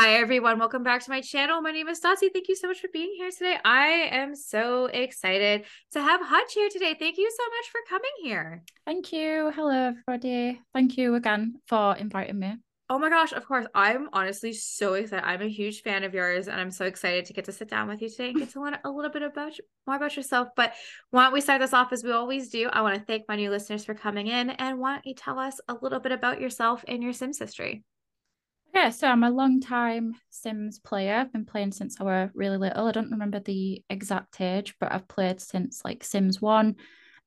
Hi, everyone. Welcome back to my channel. My name is Stassi. Thank you so much for being here today. I am so excited to have Hutch here today. Thank you so much for coming here. Thank you. Hello, everybody. Thank you again for inviting me. Oh my gosh, of course. I'm honestly so excited. I'm a huge fan of yours, and I'm so excited to get to sit down with you today and get to learn a little bit about more about yourself. But why don't we start this off as we always do? I want to thank my new listeners for coming in, and why don't you tell us a little bit about yourself and your Sims history? Yeah, so I'm a long time Sims player. I've been playing since I were really little. I don't remember the exact age, but I've played since like Sims 1.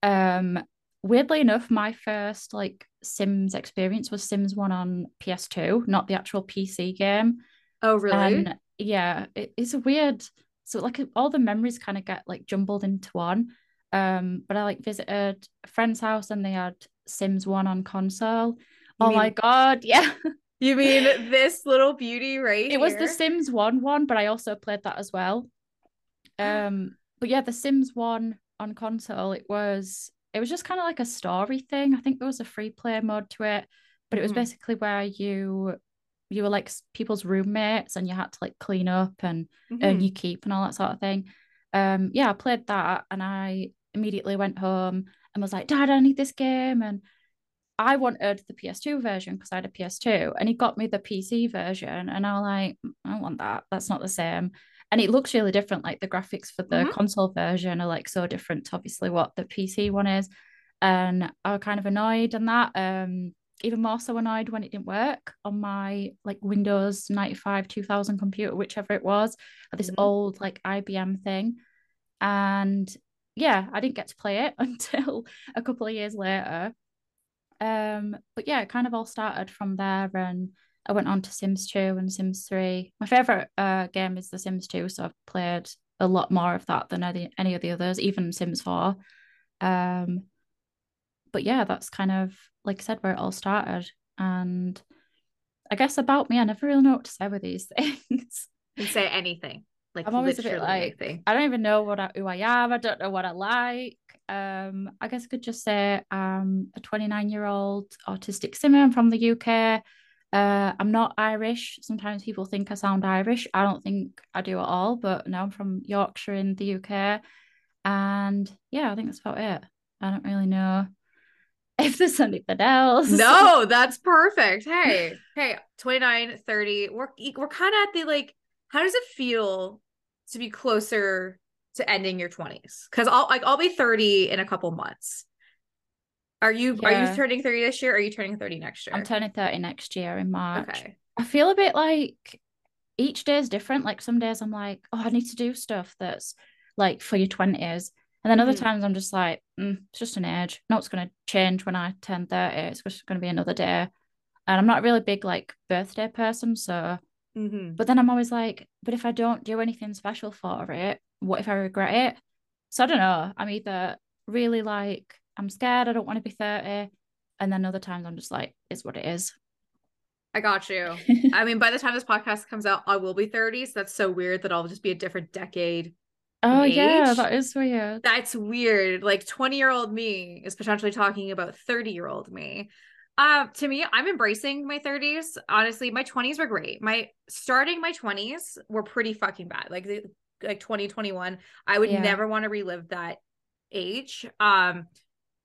Um weirdly enough, my first like Sims experience was Sims 1 on PS2, not the actual PC game. Oh, really? And yeah, it, it's a weird so like all the memories kind of get like jumbled into one. Um, but I like visited a friend's house and they had Sims 1 on console. You oh mean- my god, yeah. You mean this little beauty right It here? was the Sims 1 one, but I also played that as well. Um, but yeah, the Sims 1 on console, it was it was just kind of like a story thing. I think there was a free play mode to it, but it was mm-hmm. basically where you you were like people's roommates and you had to like clean up and mm-hmm. earn your keep and all that sort of thing. Um, yeah, I played that and I immediately went home and was like, Dad, I need this game. And I wanted the PS2 version because I had a PS2 and he got me the PC version. And I was like, mm, I don't want that. That's not the same. And it looks really different. Like the graphics for the mm-hmm. console version are like so different to obviously what the PC one is. And I was kind of annoyed on that. Um, even more so annoyed when it didn't work on my like Windows 95 2000 computer, whichever it was, this mm-hmm. old like IBM thing. And yeah, I didn't get to play it until a couple of years later. Um, but yeah, it kind of all started from there, and I went on to Sims 2 and Sims 3. My favorite uh, game is The Sims 2, so I've played a lot more of that than any, any of the others, even Sims 4. Um, but yeah, that's kind of like I said where it all started. And I guess about me, I never really know what to say with these things. You say anything. Like I'm always a bit like anything. I don't even know what I, who I am. I don't know what I like. Um, I guess I could just say I'm a 29 year old autistic simmer. I'm from the UK. Uh, I'm not Irish. Sometimes people think I sound Irish. I don't think I do at all, but no, I'm from Yorkshire in the UK. And yeah, I think that's about it. I don't really know if there's anything else. No, that's perfect. Hey, hey, 29, 30. We're we're kind of at the like, how does it feel to be closer to ending your 20s because i'll like i'll be 30 in a couple months. Are you yeah. are you turning 30 this year or are you turning 30 next year? i'm turning 30 next year in march. Okay. I feel a bit like each day is different. Like some days i'm like oh i need to do stuff that's like for your 20s and then other mm-hmm. times i'm just like mm, it's just an age. No it's going to change when i turn 30 it's just going to be another day. And i'm not a really big like birthday person so mm-hmm. but then i'm always like but if i don't do anything special for it what if I regret it? So I don't know. I'm either really like, I'm scared, I don't want to be 30. And then other times I'm just like, it's what it is. I got you. I mean, by the time this podcast comes out, I will be 30. So that's so weird that I'll just be a different decade. Oh, yeah, that is weird. That's weird. Like 20 year old me is potentially talking about 30 year old me. Uh, to me, I'm embracing my 30s. Honestly, my 20s were great. My starting my 20s were pretty fucking bad. Like like 2021 i would yeah. never want to relive that age um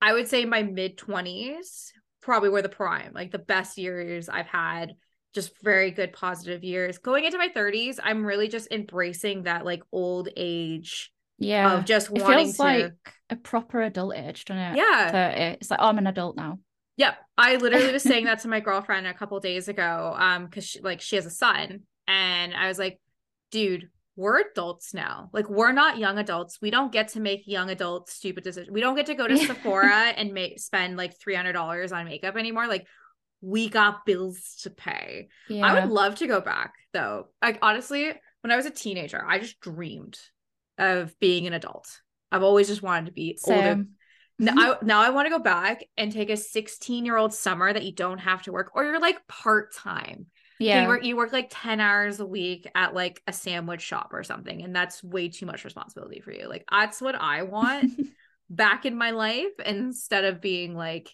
i would say my mid 20s probably were the prime like the best years i've had just very good positive years going into my 30s i'm really just embracing that like old age yeah of just it wanting feels to like a proper adult age don't it yeah 30. it's like oh, i'm an adult now Yep. I literally was saying that to my girlfriend a couple days ago. Um, because she like she has a son. And I was like, dude, we're adults now. Like we're not young adults. We don't get to make young adults stupid decisions. We don't get to go to Sephora and make spend like three hundred dollars on makeup anymore. Like we got bills to pay. Yeah. I would love to go back though. Like honestly, when I was a teenager, I just dreamed of being an adult. I've always just wanted to be Same. older. Now mm-hmm. I, now I want to go back and take a 16 year old summer that you don't have to work or you're like part time yeah. You work you work like 10 hours a week at like a sandwich shop or something. And that's way too much responsibility for you. Like that's what I want back in my life instead of being like,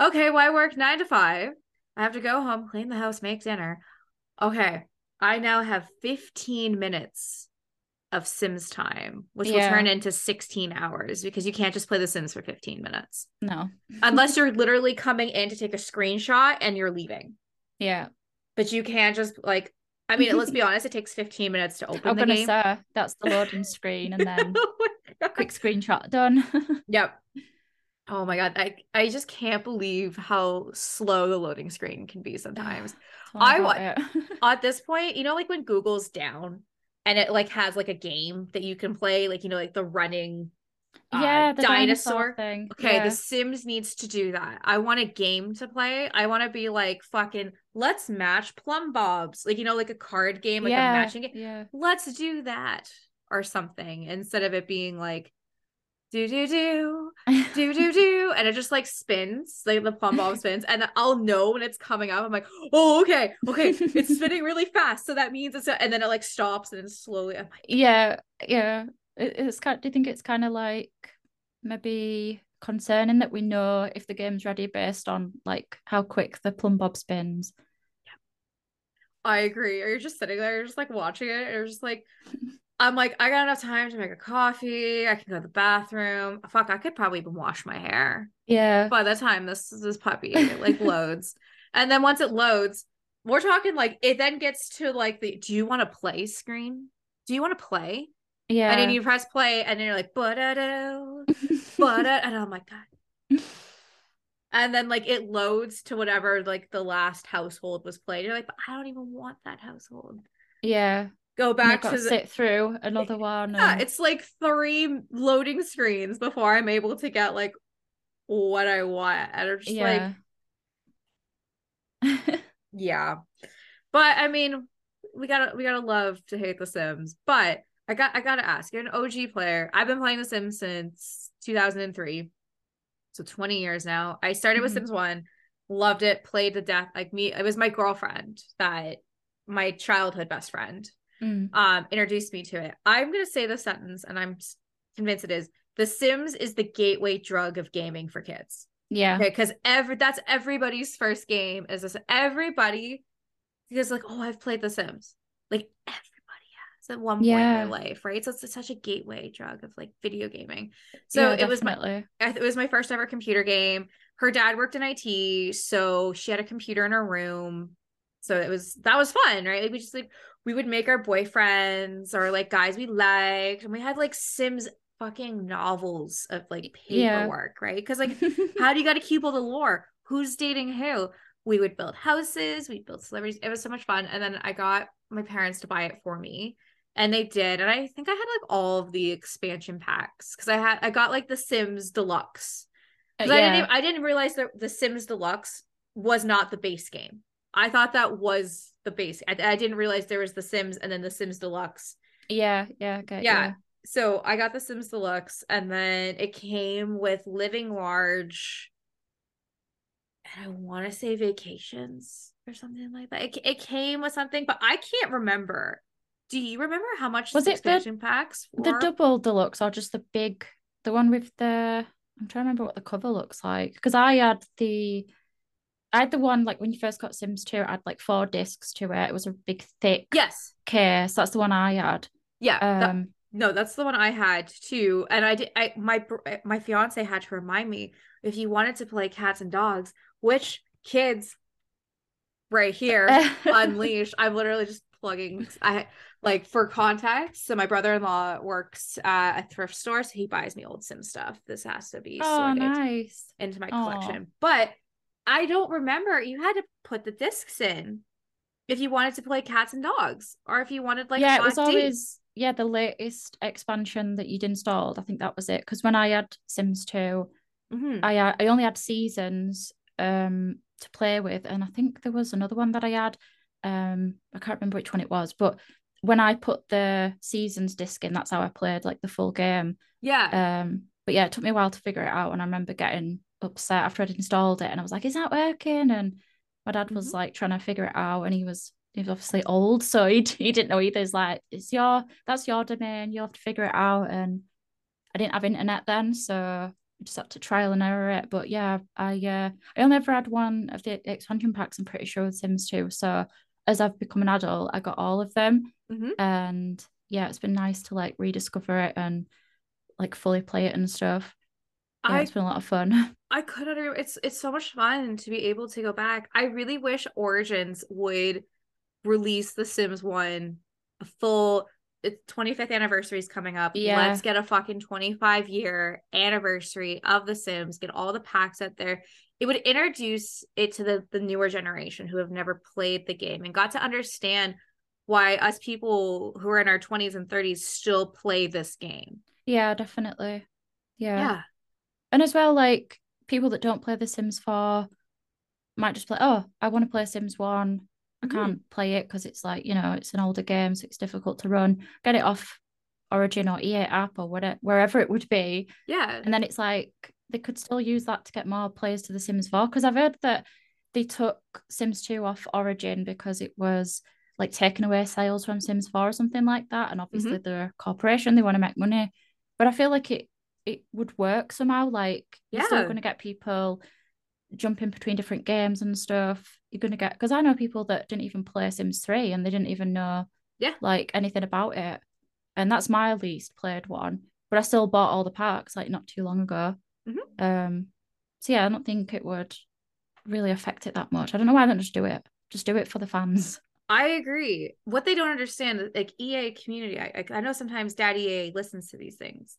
okay, well, I work nine to five. I have to go home, clean the house, make dinner. Okay. I now have 15 minutes of Sims time, which will turn into 16 hours because you can't just play The Sims for 15 minutes No. unless you're literally coming in to take a screenshot and you're leaving. Yeah. But you can't just like, I mean, let's be honest, it takes 15 minutes to open I'm gonna game. say that's the loading screen and then Oh quick screenshot done. Yep. Oh my god, I I just can't believe how slow the loading screen can be sometimes. I about wa- it. At this point, you know, like when Google's down and it like has like a game that you can play, like you know, like the running uh, yeah, the dinosaur. dinosaur, thing. Okay, yeah. The Sims needs to do that. I want a game to play. I want to be like fucking let's match plumbobs. Like, you know, like a card game, like yeah, a matching game. Yeah. Let's do that or something instead of it being like do do do do do do and it just like spins like the plumbob spins and i'll know when it's coming up i'm like oh okay okay it's spinning really fast so that means it's and then it like stops and then slowly i'm like yeah, yeah. It, it's kind. Do you think it's kind of like maybe concerning that we know if the game's ready based on like how quick the plumbob spins? i agree. Or you're just sitting there you're just like watching it you're just like i'm like i got enough time to make a coffee i can go to the bathroom. Fuck i could probably even wash my hair. Yeah. by the time this this puppy it, like loads. And then once it loads we're talking like it then gets to like the do you want to play? screen. Do you want to play Yeah. and then you press play and then you're like but but and i'm like god and then like it loads to whatever like the last household was played you're like but i don't even want that household yeah. go back to the sit through another one. yeah and- it's like three loading screens before i'm able to get like what i want and i'm just like yeah. Yeah. But I mean, we gotta we gotta love to hate The Sims. But I got I gotta ask, you're an OG player. I've been playing The Sims since 2003. So 20 years now. I started with Mhm. Sims 1, loved it, played to death. Like me, it was my girlfriend that my childhood best friend Mm. um introduced me to it. I'm gonna say the sentence, and I'm convinced it is The Sims is the gateway drug of gaming for kids. Yeah. Okay, because every that's everybody's first game is this. Everybody is like, oh, I've played The Sims. Like has at one point in Yeah. their life, right? So it's such a gateway drug of like video gaming. So Yeah, it was my it was my first ever computer game. Her dad worked in IT, so she had a computer in her room. So it was that was fun, right? Like we just like we would make our boyfriends or like guys we liked, and we had like Sims fucking novels of like Yeah. paperwork, right? Because like how do you got to keep all the lore? Who's dating who? We would build houses, we'd build celebrities. It was so much fun. And then I got my parents to buy it for me. And they did. And I think I had like all of the expansion packs because I had I got like the Sims Deluxe. Uh, Because I didn't even, I didn't realize that the Sims Deluxe was not the base game. I thought that was the base. I, I didn't realize there was the Sims and then the Sims Deluxe Yeah, yeah, okay. yeah. So I got the Sims Deluxe, and then it came with Living Large, and I want to say Vacations or something like that. It, it came with something, but I can't remember. Do you remember how much Was the it the- packs The double deluxe or just the big, the one with the, I'm trying to remember what the cover looks like. Because I had the, I had the one like when you first got Sims 2, I had like four discs to it. It was a big, thick yes. case. That's the one I had. Yeah. that- Um, no, that's the one I had too. And I did. I my my fiance had to remind me if you wanted to play cats and dogs, which kids, right here. unleashed i'm literally just plugging i like for context so my brother-in-law works at a thrift store so he buys me old sim stuff this has to be oh, nice. into my collection but i don't remember you had to put the discs in if you wanted to play cats and dogs or if you wanted like yeah, it was always yeah the latest expansion that you'd installed. I think that was it. Because when I had Sims 2, Mhm. I uh, I only had seasons um to play with, and I think there was another one that I had. Um, I can't remember which one it was, but when I put the seasons disc in, that's how I played like the full game. yeah Um, but yeah, it took me a while to figure it out, and I remember getting upset after I'd installed it, and I was like, "Is that working?" And my dad was Mhm. like trying to figure it out, and he was he was obviously old, so he he didn't know either. He's like, "It's your that's your domain. You'll have to figure it out." And I didn't have internet then, so I just had to trial and error it. But yeah, I uh I only ever had one of the expansion packs. I'm pretty sure with Sims 2, so as I've become an adult, I got all of them. Mhm. And yeah, it's been nice to like rediscover it and like fully play it and stuff. Yeah, I it's been a lot of fun. I couldn't agree. It's it's so much fun to be able to go back. I really wish Origins would release The Sims 1 a full its 25th anniversary is coming up. Yeah. Let's get a fucking 25 year anniversary of The Sims, get all the packs out there. It would introduce it to the, the newer generation who have never played the game and got to understand why us people who are in our 20s and 30s still play this game. Yeah, definitely. Yeah. Yeah. And as well, like people that don't play The Sims 4 might just play, oh, I want to play Sims 1. I Mhm. can't play it because it's like, you know, it's an older game, so it's difficult to run. Get it off Origin or EA app or whatever, wherever it would be. Yeah. And then it's like they could still use that to get more players to The Sims 4. Because I've heard that they took Sims 2 off Origin because it was like taking away sales from Sims 4 or something like that. And obviously mm-hmm. they're a corporation, they want to make money. But I feel like it it would work somehow. Like you're still gonna get people jumping between different games and stuff. You're gonna get because I know people that didn't even play Sims 3 and they didn't even know Yeah. like anything about it. And that's my least played one. But I still bought all the packs like not too long ago. Mhm. Um so yeah, I don't think it would really affect it that much. I don't know why I don't just do it. Just do it for the fans. I agree. What they don't understand, like EA community, I, I- I know sometimes Daddy EA listens to these things.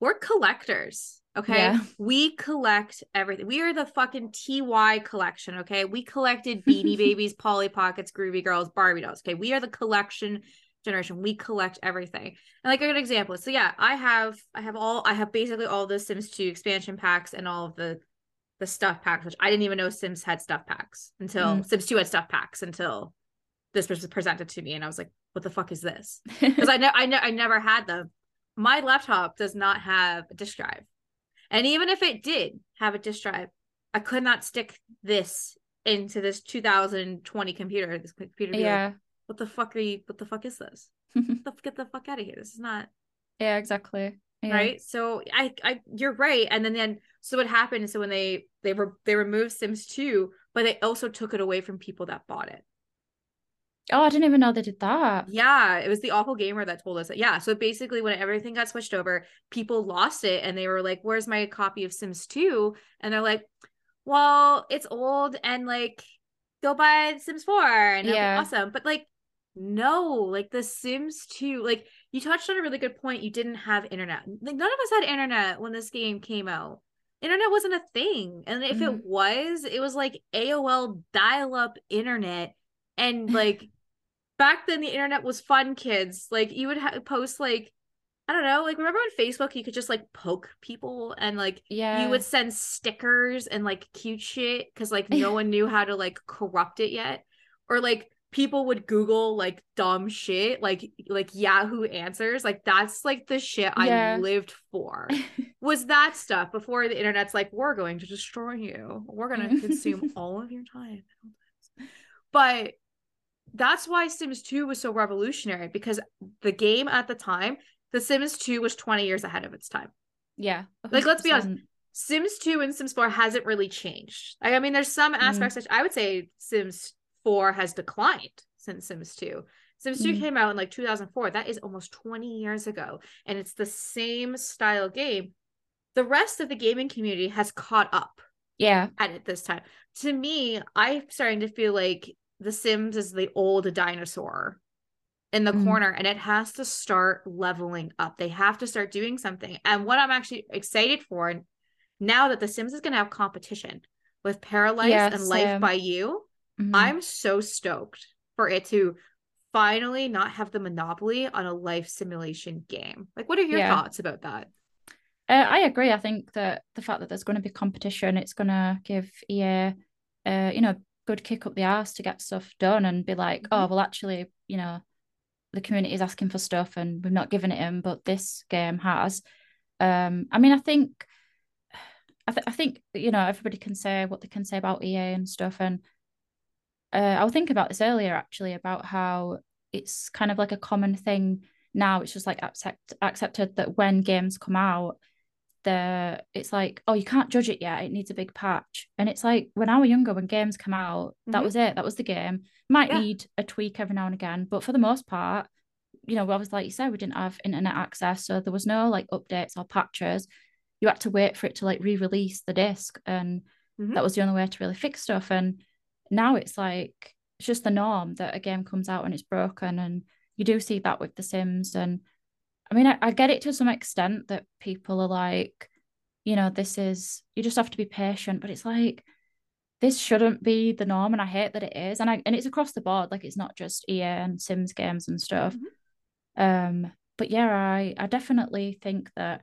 We're collectors, okay? Yeah. We collect everything. We are the fucking TY collection, okay? We collected Beanie Babies, Polly Pockets, Groovy Girls, Barbie dolls, okay? We are the collection generation. We collect everything. And like a good example. So yeah, I have I have all I have basically all the Sims 2 expansion packs and all of the the stuff packs, which I didn't even know Sims had stuff packs until Mm. Sims 2 had stuff packs until this was presented to me and I was like, what the fuck is this? Because I know I know I never had them. My laptop does not have a disk drive. And even if it did have a disk drive, I could not stick this into this 2020 computer. This computer yeah. What the fuck are you what the fuck is this? Get the, fuck out of here. This is not yeah, exactly. Yeah. right so i i you're right and then then so what happened is so when they they were they removed sims 2 but they also took it away from people that bought it Oh, I didn't even know they did that. yeah it was the awful gamer that told us that yeah so basically when everything got switched over people lost it and they were like where's my copy of sims 2 and they're like well it's old and like go buy sims 4 and it'll be Yeah. awesome but like no like the sims 2 like you touched on a really good point you didn't have internet like none of us had internet when this game came out internet wasn't a thing and if Mhm. it was it was like aol dial-up internet and like back then the internet was fun kids like you would ha- post like i don't know like remember on facebook you could just like poke people and like Yeah. you would send stickers and like cute shit because like no one knew how to like corrupt it yet or like people would google like dumb shit like like yahoo answers like that's like the shit Yeah. i lived for was that stuff before the internet's like we're going to destroy you we're going to consume all of your time but that's why sims 2 was so revolutionary because the game at the time the sims 2 was 20 years ahead of its time yeah. Like, let's be honest, Sims 2 and Sims 4 hasn't really changed. Like, I mean, there's some aspects that I would say Sims 4 has declined since Sims 2. Sims 2 Mhm. came out in like 2004. That is almost 20 years ago. And it's the same style game. The rest of the gaming community has caught up Yeah. at it this time. To me, I'm starting to feel like The Sims is the old dinosaur in the Mm. corner and it has to start leveling up. They have to start doing something. And what I'm actually excited for now that The Sims is going to have competition with Paralives Yeah, and Life same. by You, Mhm. I'm so stoked for it to finally not have the monopoly on a life simulation game. Like, what are your Yeah. thoughts about that? Uh, I agree. I think that the fact that there's going to be competition, it's going to give EA, uh, you know, a good kick up the ass to get stuff done and be like, oh, Mhm. well, actually, you know, the community is asking for stuff and we've not given it in, but this game has. Um, I mean, I think, I, th- I think you know, everybody can say what they can say about EA and stuff, and uh, I was thinking about this earlier actually about how it's kind of like a common thing now. It's just like accept accepted that when games come out, the it's like oh you can't judge it yet it needs a big patch and it's like when i was younger when games come out that Mhm. was it that was the game might Yeah. need a tweak every now and again but for the most part you know obviously like you said we didn't have internet access so there was no like updates or patches you had to wait for it to like re-release the disc and Mhm. that was the only way to really fix stuff and now it's like it's just the norm that a game comes out and it's broken and you do see that with the sims and I mean, I, I get it to some extent that people are like, you know, this is, you just have to be patient, but it's like, this shouldn't be the norm. And I hate that it is. And I, and it's across the board. Like, it's not just EA and Sims games and stuff. Um, but yeah, I, I definitely think that,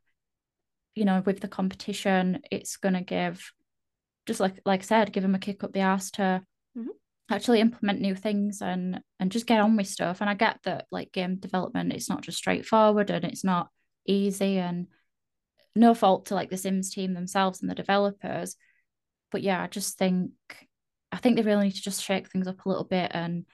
you know, with the competition, it's going to give, just like, like I said, give them a kick up the ass to. Actually implement new things and and just get on with stuff. And i get that like game development it's not just straightforward and it's not easy and no fault to like the sims team themselves and the developers. But yeah i just think i think they really need to just shake things up a little bit. And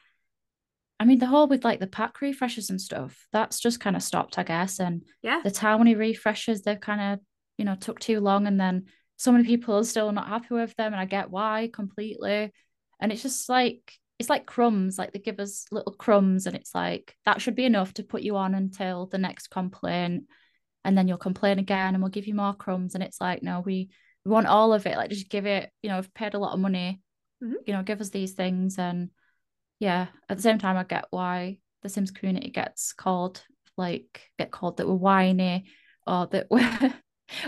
i mean the whole with like the pack refreshes and stuff that's just kind of stopped i guess. And Yeah. the townie refreshes they've kind of you know took too long and then so many people are still not happy with them. And i get why completely and it's just like it's like crumbs like they give us little crumbs and it's like that should be enough to put you on until the next complaint. And then you'll complain again and we'll give you more crumbs. And it's like no we we want all of it. Like just give it you know we've paid a lot of money Mhm. you know give us these things. And yeah at the same time i get why the sims community gets called like get called that we're whiny or that we're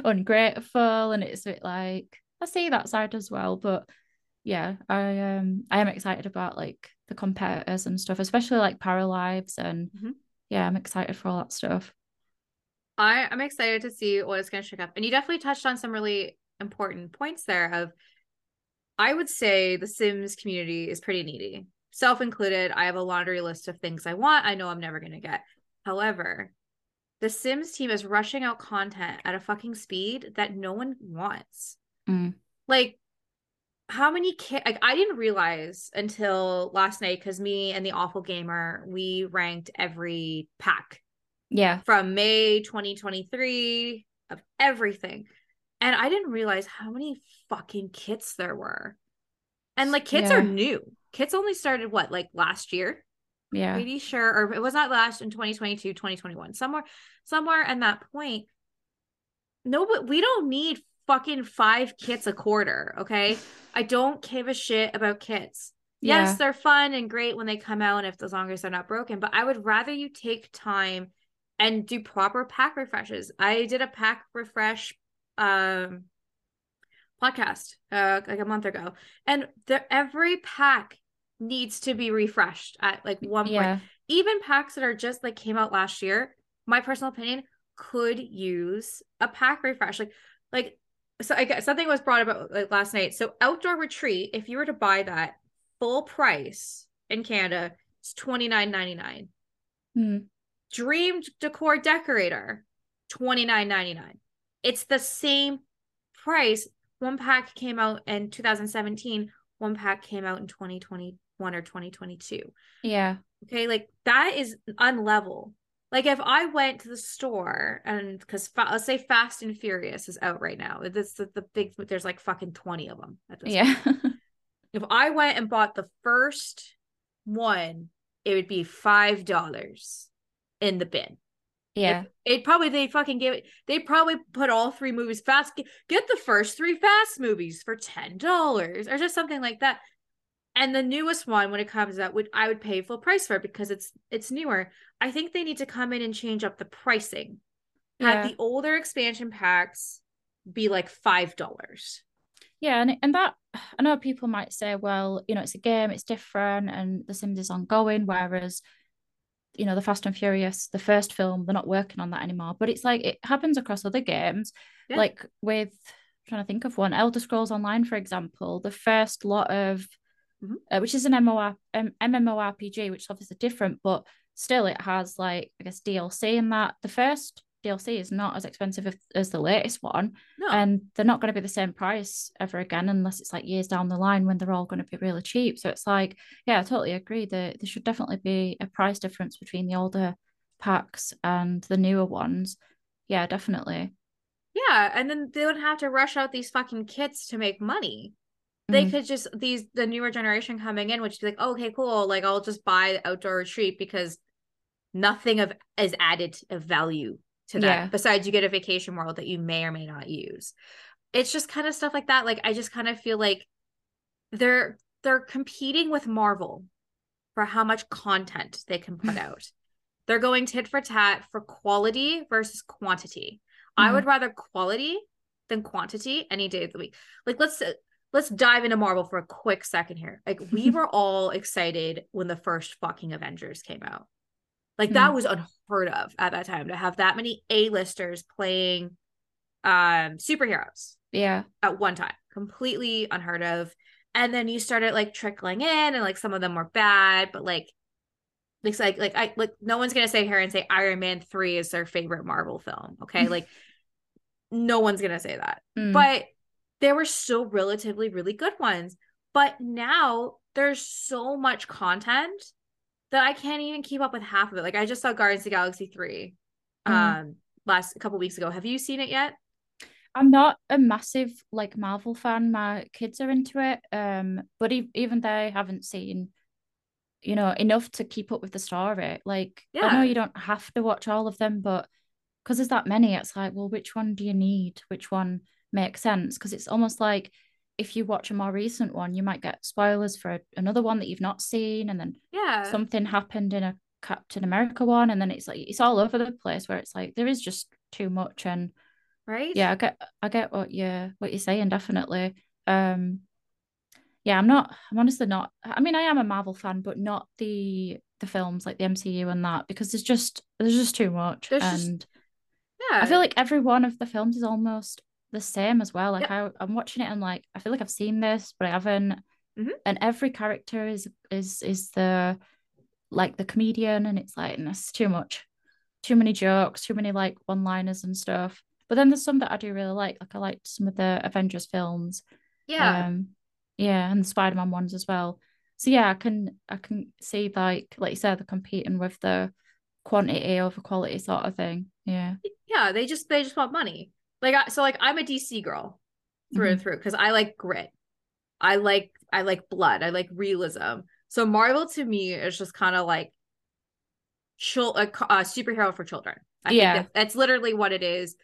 ungrateful. And it's a bit like i see that side as well but yeah i um i am excited about like the competitors and stuff especially like paralives and Mhm. yeah i'm excited for all that stuff I I'm excited to see what it's going to shake up. And you definitely touched on some really important points there of I would say the Sims community is pretty needy. Self included, I have a laundry list of things I want. I know I'm never going to get. However, the Sims team is rushing out content at a fucking speed that no one wants. Mm. Like how many kids like I didn't realize until last night cuz me and the awful gamer we ranked every pack yeah from May 2023 of everything. And I didn't realize how many fucking kits there were. And like kits are new. Kits only started what, like last year? yeah Pretty sure. Or it was not last in 2022, 2021. Somewhere, somewhere in that point. No, but we don't need fucking five kits a quarter. Okay. I don't give a shit about kits. yeah Yes, they're fun and great when they come out, and if as long as they're not broken. But I would rather you take time and do proper pack refreshes. I did a pack refresh um podcast uh like a month ago, and the every pack needs to be refreshed at like one point. yeah Even packs that are just like came out last year, my personal opinion could use a pack refresh. Like like so I guess something was brought about like last night. So outdoor retreat, if you were to buy that full price in Canada, it's twenty nine ninety nine. Mm. Dream decor decorator, twenty nine ninety nine. It's the same price. One pack came out in 2017. One pack came out in 2021 or 2022. yeah Okay, like that is unlevel. Like if I went to the store and because fa- let's say Fast and Furious is out right now. This the, the big. There's like fucking 20 of them yeah if I went and bought the first one, it would be five dollars in the bin. yeah It probably they fucking give it. They probably put all three movies fast. Get, get the first three fast movies for ten dollars or just something like that. And the newest one, when it comes out, would I would pay full price for it because it's it's newer. I think they need to come in and change up the pricing. Have the older expansion packs be like five dollars. Yeah, and and that I know people might say, well, you know, it's a game, it's different, and The Sims is ongoing, whereas, you know, the Fast and Furious, the first film, they're not working on that anymore. But it's like it happens across other games, Yeah. like with I'm trying to think of one, Elder Scrolls Online, for example, the first lot of, Mhm. uh, which is an MMOR, um, MMORPG, which is obviously different, but still it has like I guess DLC in that. The first DLC is not as expensive as, as the latest one No, and they're not going to be the same price ever again unless it's like years down the line when they're all going to be really cheap so it's like yeah i totally agree that there should definitely be a price difference between the older packs and the newer ones yeah definitely Yeah, and then they wouldn't have to rush out these fucking kits to make money. They Mm. could just these the newer generation coming in, which be like, oh, okay, cool. Like I'll just buy the outdoor retreat because nothing of is added of value to that Yeah. besides you get a vacation world that you may or may not use. It's just kind of stuff like that. Like I just kind of feel like they're they're competing with Marvel for how much content they can put out. They're going tit for tat for quality versus quantity. I Mhm. would rather quality than quantity any day of the week. Like let's let's dive into Marvel for a quick second here. Like we were all excited when the first fucking Avengers came out. Like that Mm. was unheard of at that time to have that many A-listers playing um superheroes Yeah. at one time. Completely unheard of. And then you started like trickling in and like some of them were bad, but like it's like like I like no one's gonna say here and say Iron Man 3 is their favorite Marvel film. Okay. like no one's gonna say that. Mm. But there were still relatively really good ones. But now there's so much content that I can't even keep up with half of it. Like I just saw Guardians of the Galaxy 3 Mm. um last a couple weeks ago. Have you seen it yet? I'm not a massive like Marvel fan. My kids are into it, um, but e- even they haven't seen, you know, enough to keep up with the story. Like, I know you don't have to watch all of them, but because there's that many, it's like, well, which one do you need? Which one makes sense? Because it's almost like if you watch a more recent one, you might get spoilers for another one that you've not seen, and then Yeah. something happened in a Captain America one, and then it's like it's all over the place where it's like there is just too much and right? yeah, I get I get what you what you're saying, definitely. Um yeah, I'm not I'm honestly not I mean I am a Marvel fan, but not the the films like the MCU and that because there's just there's just too much. There's just- and Yeah. I feel like every one of the films is almost the same as well. Like Yep. I, I'm watching it and like I feel like I've seen this, but I haven't. Mhm. And every character is is is the like the comedian, and it's like it's too much, too many jokes, too many like one liners and stuff. But then there's some that I do really like. Like I liked some of the Avengers films. yeah. Um, yeah, and the Spider-Man ones as well. So yeah, I can I can see like like you said, they're competing with the quantity over quality sort of thing. Yeah. yeah. They just they just want money. Like I, so like I'm a DC girl through mm-hmm. and through because I like grit. I like I like blood. I like realism. So Marvel to me is just kind of like chil- a, a superhero for children. I Yeah. think that, that's literally what it is.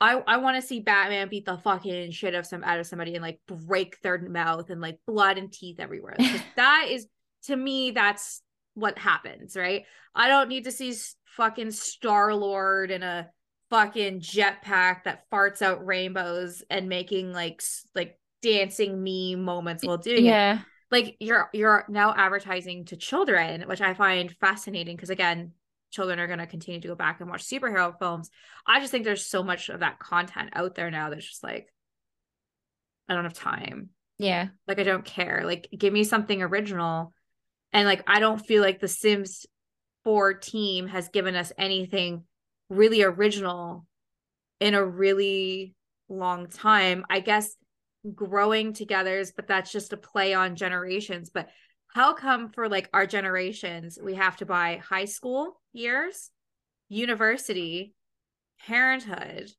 I I want to see Batman beat the fucking shit of some out of somebody and like break their mouth and like blood and teeth everywhere. that is to me that's what happens, right? I don't need to see fucking Star Lord in a fucking jetpack that farts out rainbows and making like like dancing meme moments while doing it. Yeah. like you're you're now advertising to children which i find fascinating because again children are going to continue to go back and watch superhero films. I just think there's so much of that content out there now that's just like i don't have time. Yeah. like i don't care. Like give me something original. And like i don't feel like the sims 4 team has given us anything really original in a really long time. I guess growing together but that's just a play on generations. But how come for like our generations we have to buy high school years university parenthood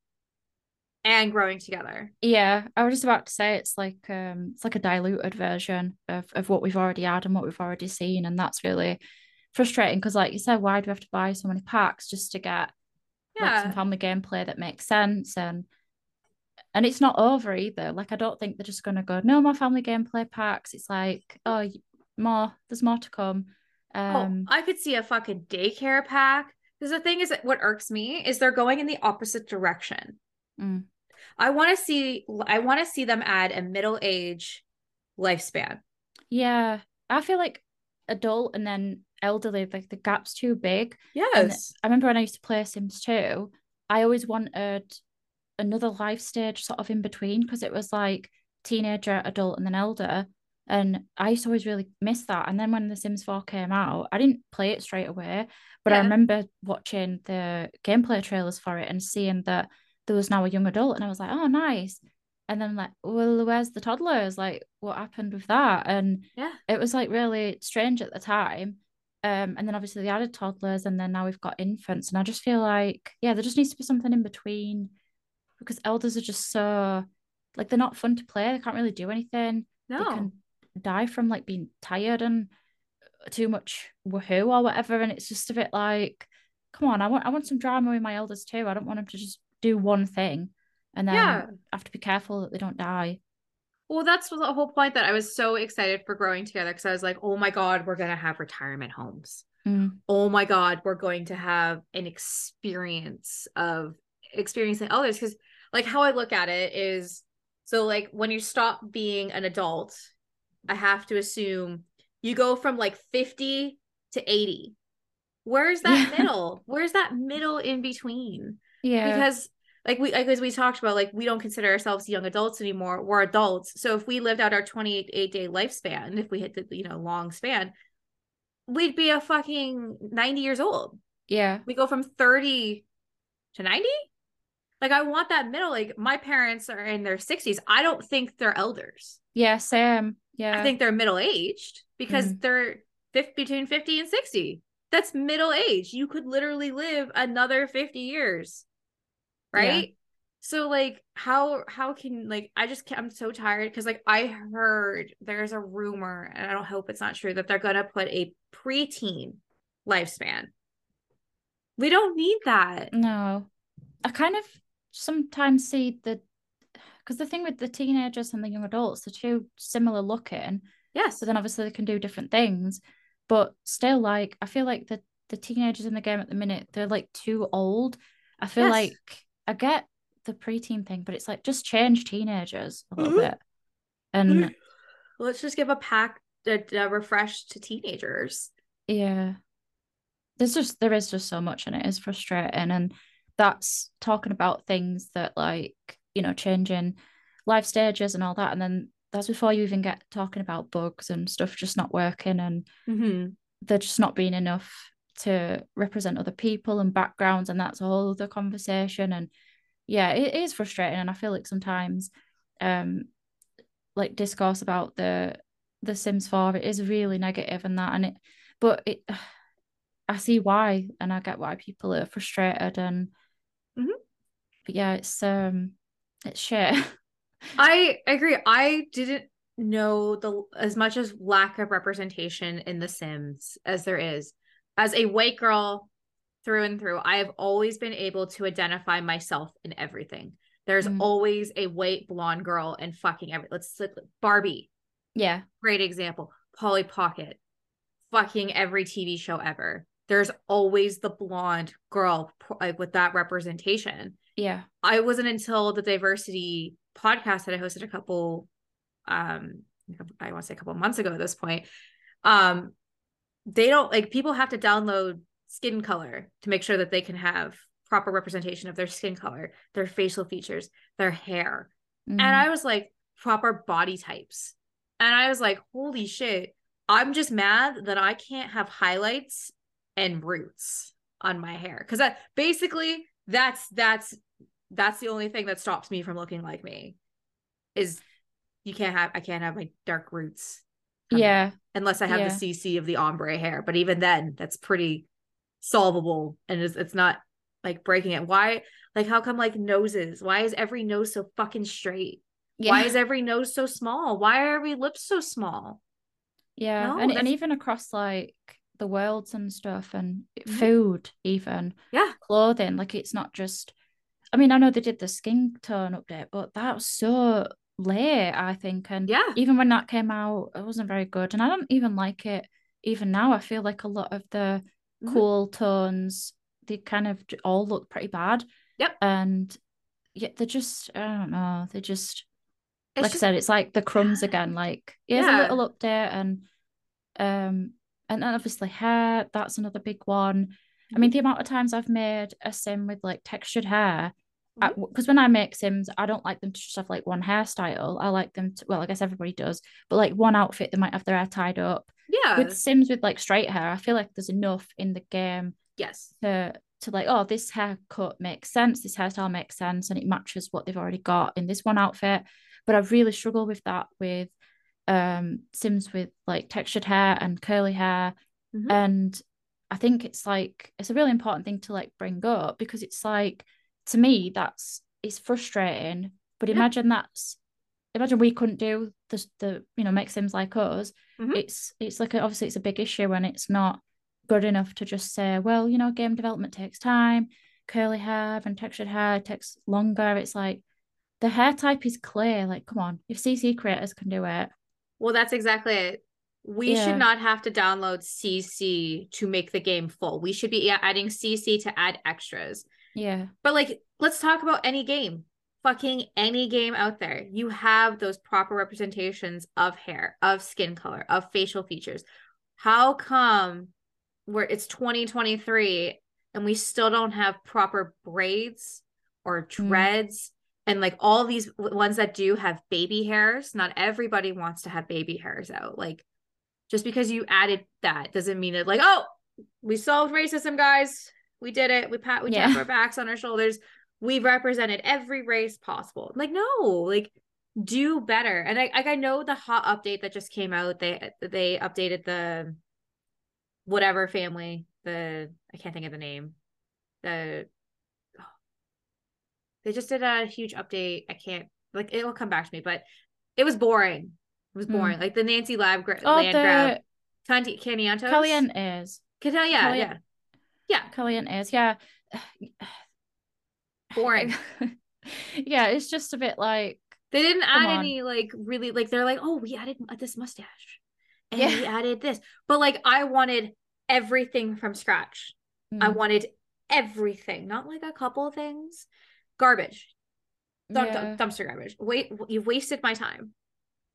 and growing together? Yeah, I was just about to say it's like um it's like a diluted version of, of what we've already had and what we've already seen, and that's really frustrating because, like you said, why do we have to buy so many packs just to get like some family gameplay that makes sense and and it's not over either. Like I don't think they're just gonna go no more family gameplay packs. It's like oh more, there's more to come. Um, oh, I could see a fucking daycare pack. Because the thing is, that what irks me is they're going in the opposite direction. Mm. I want to see, I want to see them add a middle age lifespan. yeah, I feel like adult and then elderly, like the gap's too big. Yes. I remember when I used to play Sims 2, I always wanted another life stage sort of in between because it was like teenager, adult, and then elder. And I used to always really miss that. And then when The Sims 4 came out, I didn't play it straight away, but I remember watching the gameplay trailers for it and seeing that there was now a young adult, and I was like, oh, nice. And then like, well, where's the toddlers? Like, what happened with that? And Yeah. it was like really strange at the time. Um, and then obviously they added toddlers, and then now we've got infants, and I just feel like, yeah, there just needs to be something in between because elders are just so like they're not fun to play. They can't really do anything. No. They can die from like being tired and too much woohoo or whatever. And it's just a bit like, come on, I want I want some drama with my elders too. I don't want them to just do one thing and then Yeah. have to be careful that they don't die. Well, that's the whole point that I was so excited for growing together because I was like, oh my God, we're going to have retirement homes. Mm. Oh my God, we're going to have an experience of experiencing others. Because, like, how I look at it is so, like, when you stop being an adult, I have to assume you go from like 50 to 80. Where's that Yeah. middle? Where's that middle in between? Yeah. because like we like as we talked about like we don't consider ourselves young adults anymore. We're adults. So if we lived out our 28 day lifespan if we hit the you know long span we'd be a fucking 90 years old. Yeah. we go from 30 to 90 like i want that middle. Like my parents are in their 60s i don't think they're elders. Yeah. sam Yeah. i think they're middle aged because Mm. they're 50, between 50 and 60 that's middle age you could literally live another 50 years right so like how how can like i just i'm so tired because like i heard there's a rumor and i don't hope it's not true that they're gonna put a preteen lifespan we don't need that No. I kind of sometimes see the because the thing with the teenagers and the young adults, they're too similar looking. yes So then obviously they can do different things. But still, like I feel like the the teenagers in the game at the minute, they're like too old. I feel Yes. like I get the preteen thing, but it's like just change teenagers a little Mhm. bit. And let's just give a pack a, a refresh to teenagers yeah. There's just there is just so much and it is frustrating. And that's talking about things that like, you know, changing life stages and all that. And then that's before you even get talking about bugs and stuff just not working and mm-hmm. there just not being enough to represent other people and backgrounds and that's a whole other conversation and yeah it is frustrating and i feel like sometimes um like discourse about the the sims 4 it is really negative and that and it but it i see why and i get why people are frustrated and Mhm. but yeah it's um it's shit I agree. I didn't know the as much as lack of representation in The Sims as there is. As a white girl through and through, I have always been able to identify myself in everything. There's Mm. always a white blonde girl in fucking every. Let's let's- Barbie, yeah great example. Polly Pocket, fucking every TV show ever. There's always the blonde girl like with that representation. yeah I wasn't until the diversity podcast that I hosted a couple um I want to say a couple months ago at this point. Um they don't like people have to download skin color to make sure that they can have proper representation of their skin color, their facial features, their hair. Mm. And I was like proper body types. And I was like, holy shit. I'm just mad that I can't have highlights and roots on my hair. Cause that basically that's that's that's the only thing that stops me from looking like me is you can't have I can't have my dark roots. Out yeah Unless I have Yeah. the CC of the ombre hair. But even then, that's pretty solvable and it's, it's not like breaking it. Why like how come like noses? Why is every nose so fucking straight? yeah Why is every nose so small? Why are every lips so small? Yeah, No, and and even across like the worlds and stuff and Mhm. food, even Yeah. clothing. Like it's not just. I mean, I know they did the skin tone update, but that was so late, I think. And Yeah. even when that came out, it wasn't very good. And I don't even like it even now. I feel like a lot of the Mhm. cool tones, they kind of all look pretty bad. Yep. And yeah, they're just, I don't know, they just It's like just- I said, it's like the crumbs again. Like here's Yeah. a little update, and um, and then obviously hair. That's another big one. I Mm-hmm. mean, the amount of times I've made a sim with like textured hair. Because when I make sims, I don't like them to just have like one hairstyle. I like them to, well, I guess everybody does, but like one outfit, they might have their hair tied up. yeah. With sims with like straight hair, I feel like there's enough in the game yes. to to like, oh, this haircut makes sense, this hairstyle makes sense, and it matches what they've already got in this one outfit. But I've really struggled with that with um Sims with like textured hair and curly hair. Mhm. And I think it's like it's a really important thing to like bring up because it's like to me that's it's frustrating. But Yeah. imagine that's imagine we couldn't do the the you know make sims like us. Mhm. It's it's like a, obviously it's a big issue when it's not good enough to just say, well, you know, game development takes time. Curly hair and textured hair takes longer. It's like the hair type is clear. Like, come on, if CC creators can do it, Well, that's exactly it. We Yeah. should not have to download CC to make the game full. We should be adding CC to add extras. Yeah, But like, let's talk about any game. Fucking any game out there. You have those proper representations of hair, of skin color, of facial features. How come where it's 2023 and we still don't have proper braids or hmm. dreads and like all these ones that do have baby hairs? Not everybody wants to have baby hairs out. Like just because you added that doesn't mean it like, oh, we solved racism, guys. We did it. We pat we tap our backs on our shoulders. We've represented every race possible. Like, no, like do better. And I like I know the hot update that just came out. They they updated the whatever family. The I can't think of the name. The they just did a huge update. I can't like it will come back to me, but it was boring. It was Hmm. boring. Like the Nancy Lab gra- oh Landgraab. the Canti- Caniantos. Calientes, Can tell, yeah, yeah. Calientes, yeah. Boring. yeah, it's just a bit like They didn't add on. any like really like they're like, oh, we added this mustache. And Yeah. we added this. But like I wanted everything from scratch. I mm, wanted everything, not like a couple of things. Garbage. Dump- yeah. dumpster garbage. Wait, you've wasted my time.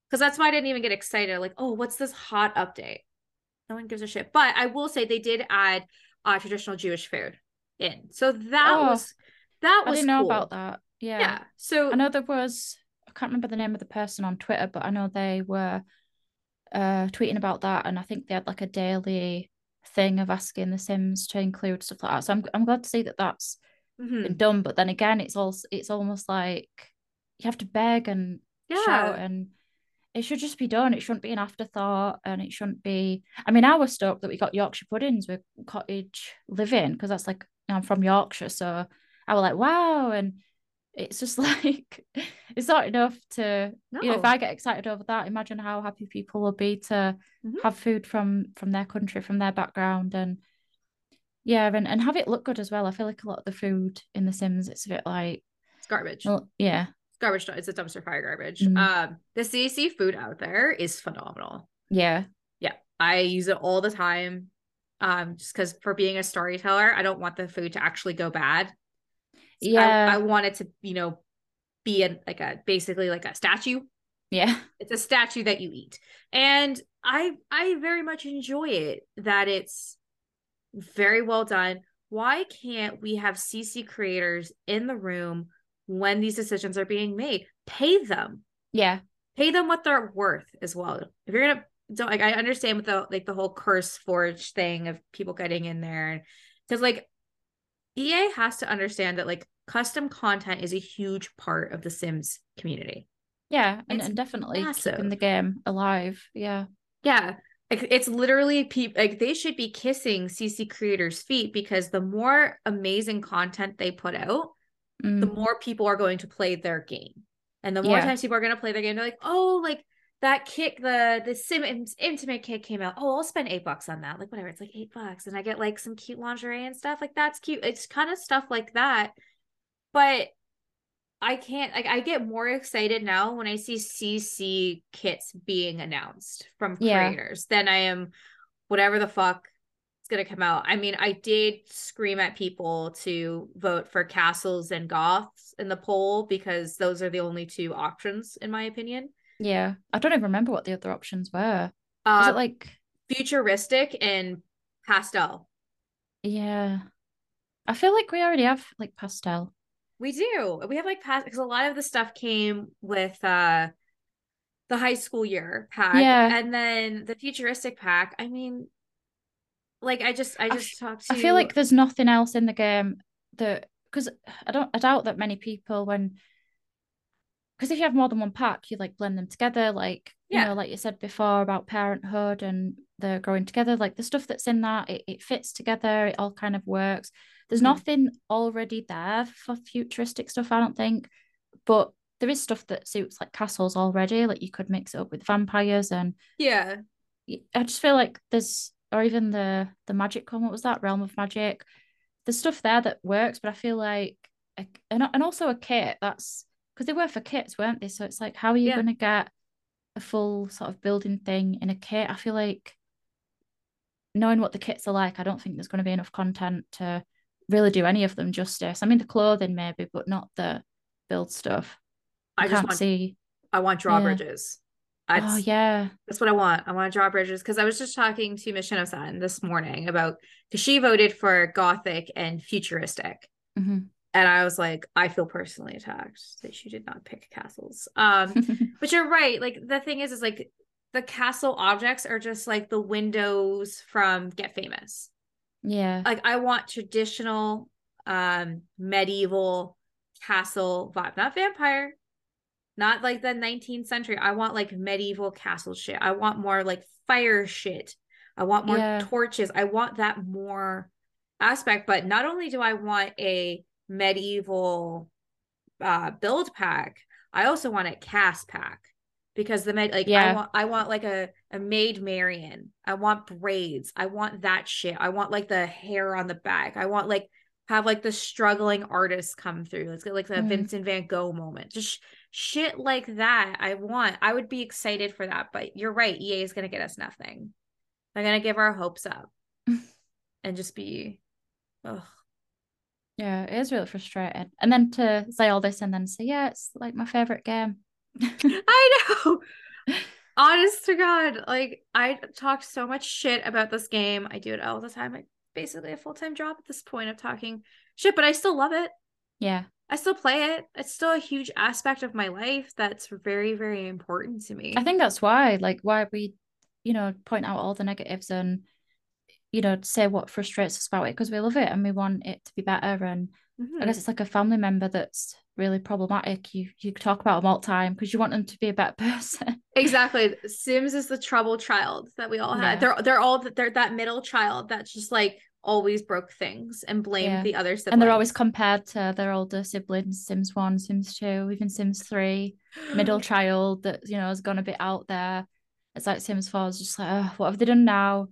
Because that's why I didn't even get excited. Like, oh, what's this hot update? No one gives a shit. But I will say they did add uh, traditional Jewish food in, so that Oh, was that I was didn't know about that. Yeah. Yeah. So I know there was I can't remember the name of the person on Twitter, but I know they were uh tweeting about that and I think they had like a daily thing of asking the Sims to include stuff like that. So I'm I'm glad to see that that's mhm. been done. But then again, it's also it's almost like you have to beg and yeah, shout and it should just be done. It shouldn't be an afterthought and it shouldn't be I mean, I was stoked that we got Yorkshire puddings with cottage living because that's like I'm from Yorkshire, so I was like, wow, and it's just like it's not enough to you know if I get excited over that, imagine how happy people will be to Mhm. have food from from their country, from their background and yeah, and, and have it look good as well. I feel like a lot of the food in The Sims, it's a bit like, it's garbage. well, yeah, garbage. It's a dumpster fire garbage. Mm. Um, the CC food out there is phenomenal. yeah, Yeah, I use it all the time. Um, just because for being a storyteller, I don't want the food to actually go bad. So I- Yeah. I, want it to, you know, be a like a basically like a statue. yeah, It's a statue that you eat, and I I very much enjoy it. That it's very well done. Why can't we have CC creators in the room when these decisions are being made? Pay them yeah, pay them what they're worth as well. If you're gonna don't like I understand with the like the whole CurseForge thing of people getting in there because like EA has to understand that like custom content is a huge part of the Sims community. yeah, and, and definitely massive. keeping the game alive. Yeah, Yeah. Like it's literally people like they should be kissing CC creators' feet because the more amazing content they put out, the Mm, more people are going to play their game. And the more Yeah. times people are going to play their game, they're like, oh, like that kick, the the sim intimate kit came out. Oh, I'll spend eight bucks on that. Like whatever, it's like eight bucks, and I get like some cute lingerie and stuff. Like that's cute. It's kind of stuff like that. But I can't like I get more excited now when I see CC kits being announced from Yeah. creators than I am whatever the fuck is gonna come out. I mean, I did scream at people to vote for castles and goths in the poll because those are the only two options, in my opinion. yeah. I don't even remember what the other options were. Was Uh it like, futuristic and pastel. yeah, I feel like we already have like pastel. We do. We have like past because a lot of the stuff came with uh the high school year pack. Yeah. And then the futuristic pack. I mean, like I just I I just talked to I feel like there's nothing else in the game that because I don't I doubt that many people when because if you have more than one pack, you like blend them together. Like you Yeah. know, like you said before about parenthood and the growing together, like the stuff that's in that, it, it fits together. It all kind of works. There's Mhm. nothing already there for futuristic stuff, I don't think, but there is stuff that suits like castles already. Like you could mix it up with vampires, and Yeah. I just feel like there's, or even the the magic one. What was that? Realm of Magic. There's stuff there that works, but I feel like, a, and and also a kit that's because they were for kits, weren't they? So it's like, how are you Yeah. going to get a full sort of building thing in a kit? I feel like knowing what the kits are like, I don't think there's going to be enough content to really do any of them justice. I mean, the clothing maybe, but not the build stuff. I, I just can't want see. I want drawbridges. I Oh yeah, That's what I want. I want to draw bridges because I was just talking to Mishino-san this morning about because she voted for gothic and futuristic, hmm and I was like, I feel personally attacked that she did not pick castles. Um, but you're right. Like the thing is, is like the castle objects are just like the windows from Get Famous. yeah, Like I want traditional, um, medieval castle vibe, not vampire, not like the 19th century. I want like medieval castle shit. I want more like fire shit. I want more Yeah. torches. I want that more aspect. But not only do I want a medieval uh build pack, I also want a cast pack because the med like I Yeah. want I want like a a maid Marian. I want braids. I want that shit. I want like the hair on the back. I want like have like the struggling artist come through. Let's get like the Mhm. Vincent Van Gogh moment. Just shit like that. I want. I would be excited for that. But you're right. EA is gonna get us nothing. They're gonna give our hopes up and just be. Ugh. yeah. It is really frustrating. And then to say all this and then say, yeah, it's like my favorite game. I know. Honest to God, like I talked so much shit about this game. I do it all the time. Like basically a full time job at this point of talking shit, but I still love it. Yeah, I still play it. It's still a huge aspect of my life that's very, very important to me. I think that's why, like, why we, you know, point out all the negatives and, you know, say what frustrates us about it because we love it and we want it to be better. And Mhm. I guess it's like a family member that's really problematic. You you talk about them all the time because you want them to be a better person. exactly. Sims is the trouble child that we all had. Yeah. They're they're all they're that middle child that's just like always broke things and blamed Yeah. the other siblings. and they're always compared to their older siblings, Sims 1, Sims 2, even Sims 3. Middle child that, you know, has gone a bit out there. It's like Sims 4 is just like, oh, what have they done now?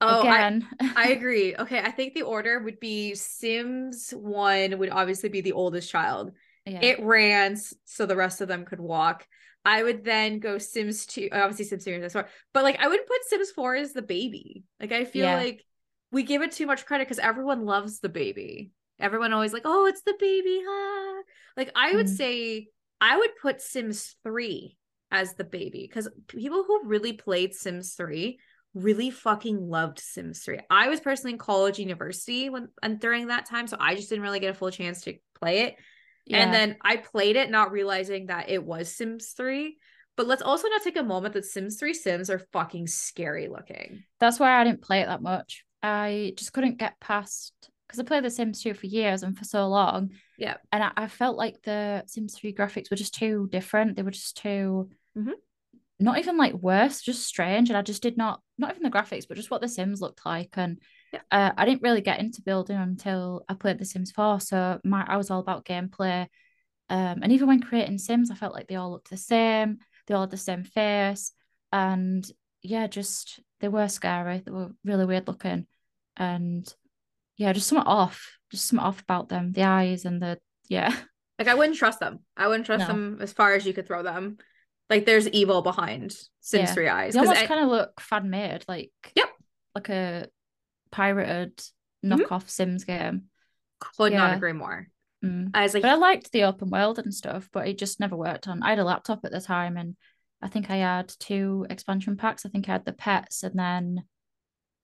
Oh, I, Again. I agree. Okay, I think the order would be Sims 1 would obviously be the oldest child. yeah. It ran so the rest of them could walk. I would then go Sims 2, obviously Sims 2 is four, but like I wouldn't put Sims 4 as the baby. Like I feel Yeah. like we give it too much credit because everyone loves the baby. Everyone always like, oh, it's the baby. Huh? Like I would Mm. say I would put Sims 3 as the baby because people who really played Sims 3 really fucking loved Sims 3. I was personally in college, university when and during that time, so I just didn't really get a full chance to play it. yeah. And then I played it not realizing that it was Sims 3. But let's also not take a moment that Sims 3 Sims are fucking scary looking. That's why I didn't play it that much. I just couldn't get past because I played The Sims 2 for years and for so long. Yeah. And I, I felt like the Sims 3 graphics were just too different. They were just too Mhm. not even like worse, just strange. And I just did not not even the graphics, but just what the Sims looked like. And Yeah. uh, I didn't really get into building until I played The Sims 4. So my I was all about gameplay. Um, and even when creating Sims, I felt like they all looked the same. They all had the same face. And yeah, just they were scary. They were really weird looking. And yeah, just something off. Just something off about them. The eyes and the yeah. Like I wouldn't trust them. I wouldn't trust No. them as far as you could throw them. Like there's evil behind Sims Yeah. 3 eyes. They almost I- kind of look fan made, like Yep. like a pirated Mhm. knockoff Sims game. could not agree more. Mm. I was like, But I liked the open world and stuff, but it just never worked on. I had a laptop at the time and I think I had two expansion packs. I think I had the pets and then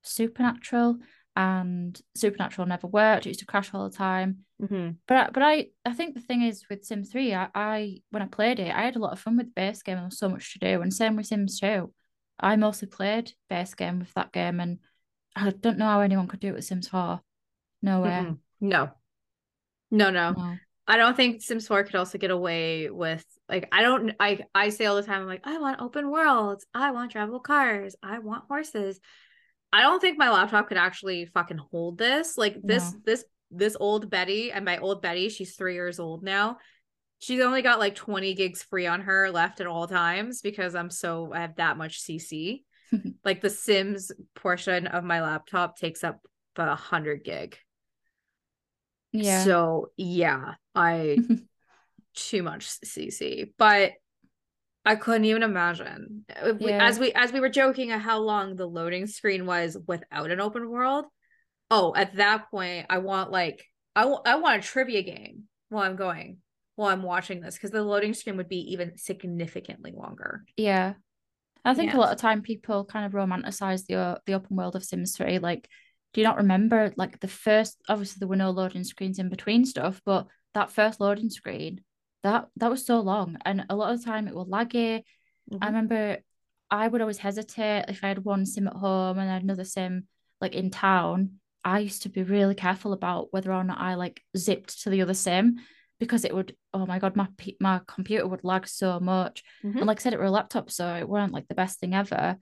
Supernatural. And Supernatural never worked. It used to crash all the time. mhm. But I- but I I think the thing is with Sims 3, I, I when I played it, I had a lot of fun with the base game there was so much to do. And same with Sims 2. I mostly played base game with that game and I don't know how anyone could do it with Sims 4. No way. Mm-mm. no, no, no. No. I don't think Sims 4 could also get away with like I don't I I say all the time I'm like I want open worlds, I want travel cars, I want horses. I don't think my laptop could actually fucking hold this. Like this No. this this old Betty and my old Betty, she's 3 years old now. She's only got like 20 gigs free on her left at all times because I'm so I have that much CC. like the Sims portion of my laptop takes up about 100 gig. Yeah. So yeah, I too much CC, but I couldn't even imagine uh, Yeah. as we as we were joking at how long the loading screen was without an open world. Oh, at that point, I want like I w- I want a trivia game while I'm going while I'm watching this because the loading screen would be even significantly longer. Yeah. I think Yeah. a lot of time people kind of romanticize the o- the open world of Sims 3. Like, do you not remember like the first obviously there were no loading screens in between stuff, but that first loading screen, that that was so long. And a lot of the time it was laggy. I Mhm. remember I would always hesitate if I had one sim at home and I had another sim like in town. I used to be really careful about whether or not I like zipped to the other sim because it would, oh my God, my my computer would lag so much. Mhm. And like I said, it were a laptop, so it weren't like the best thing ever.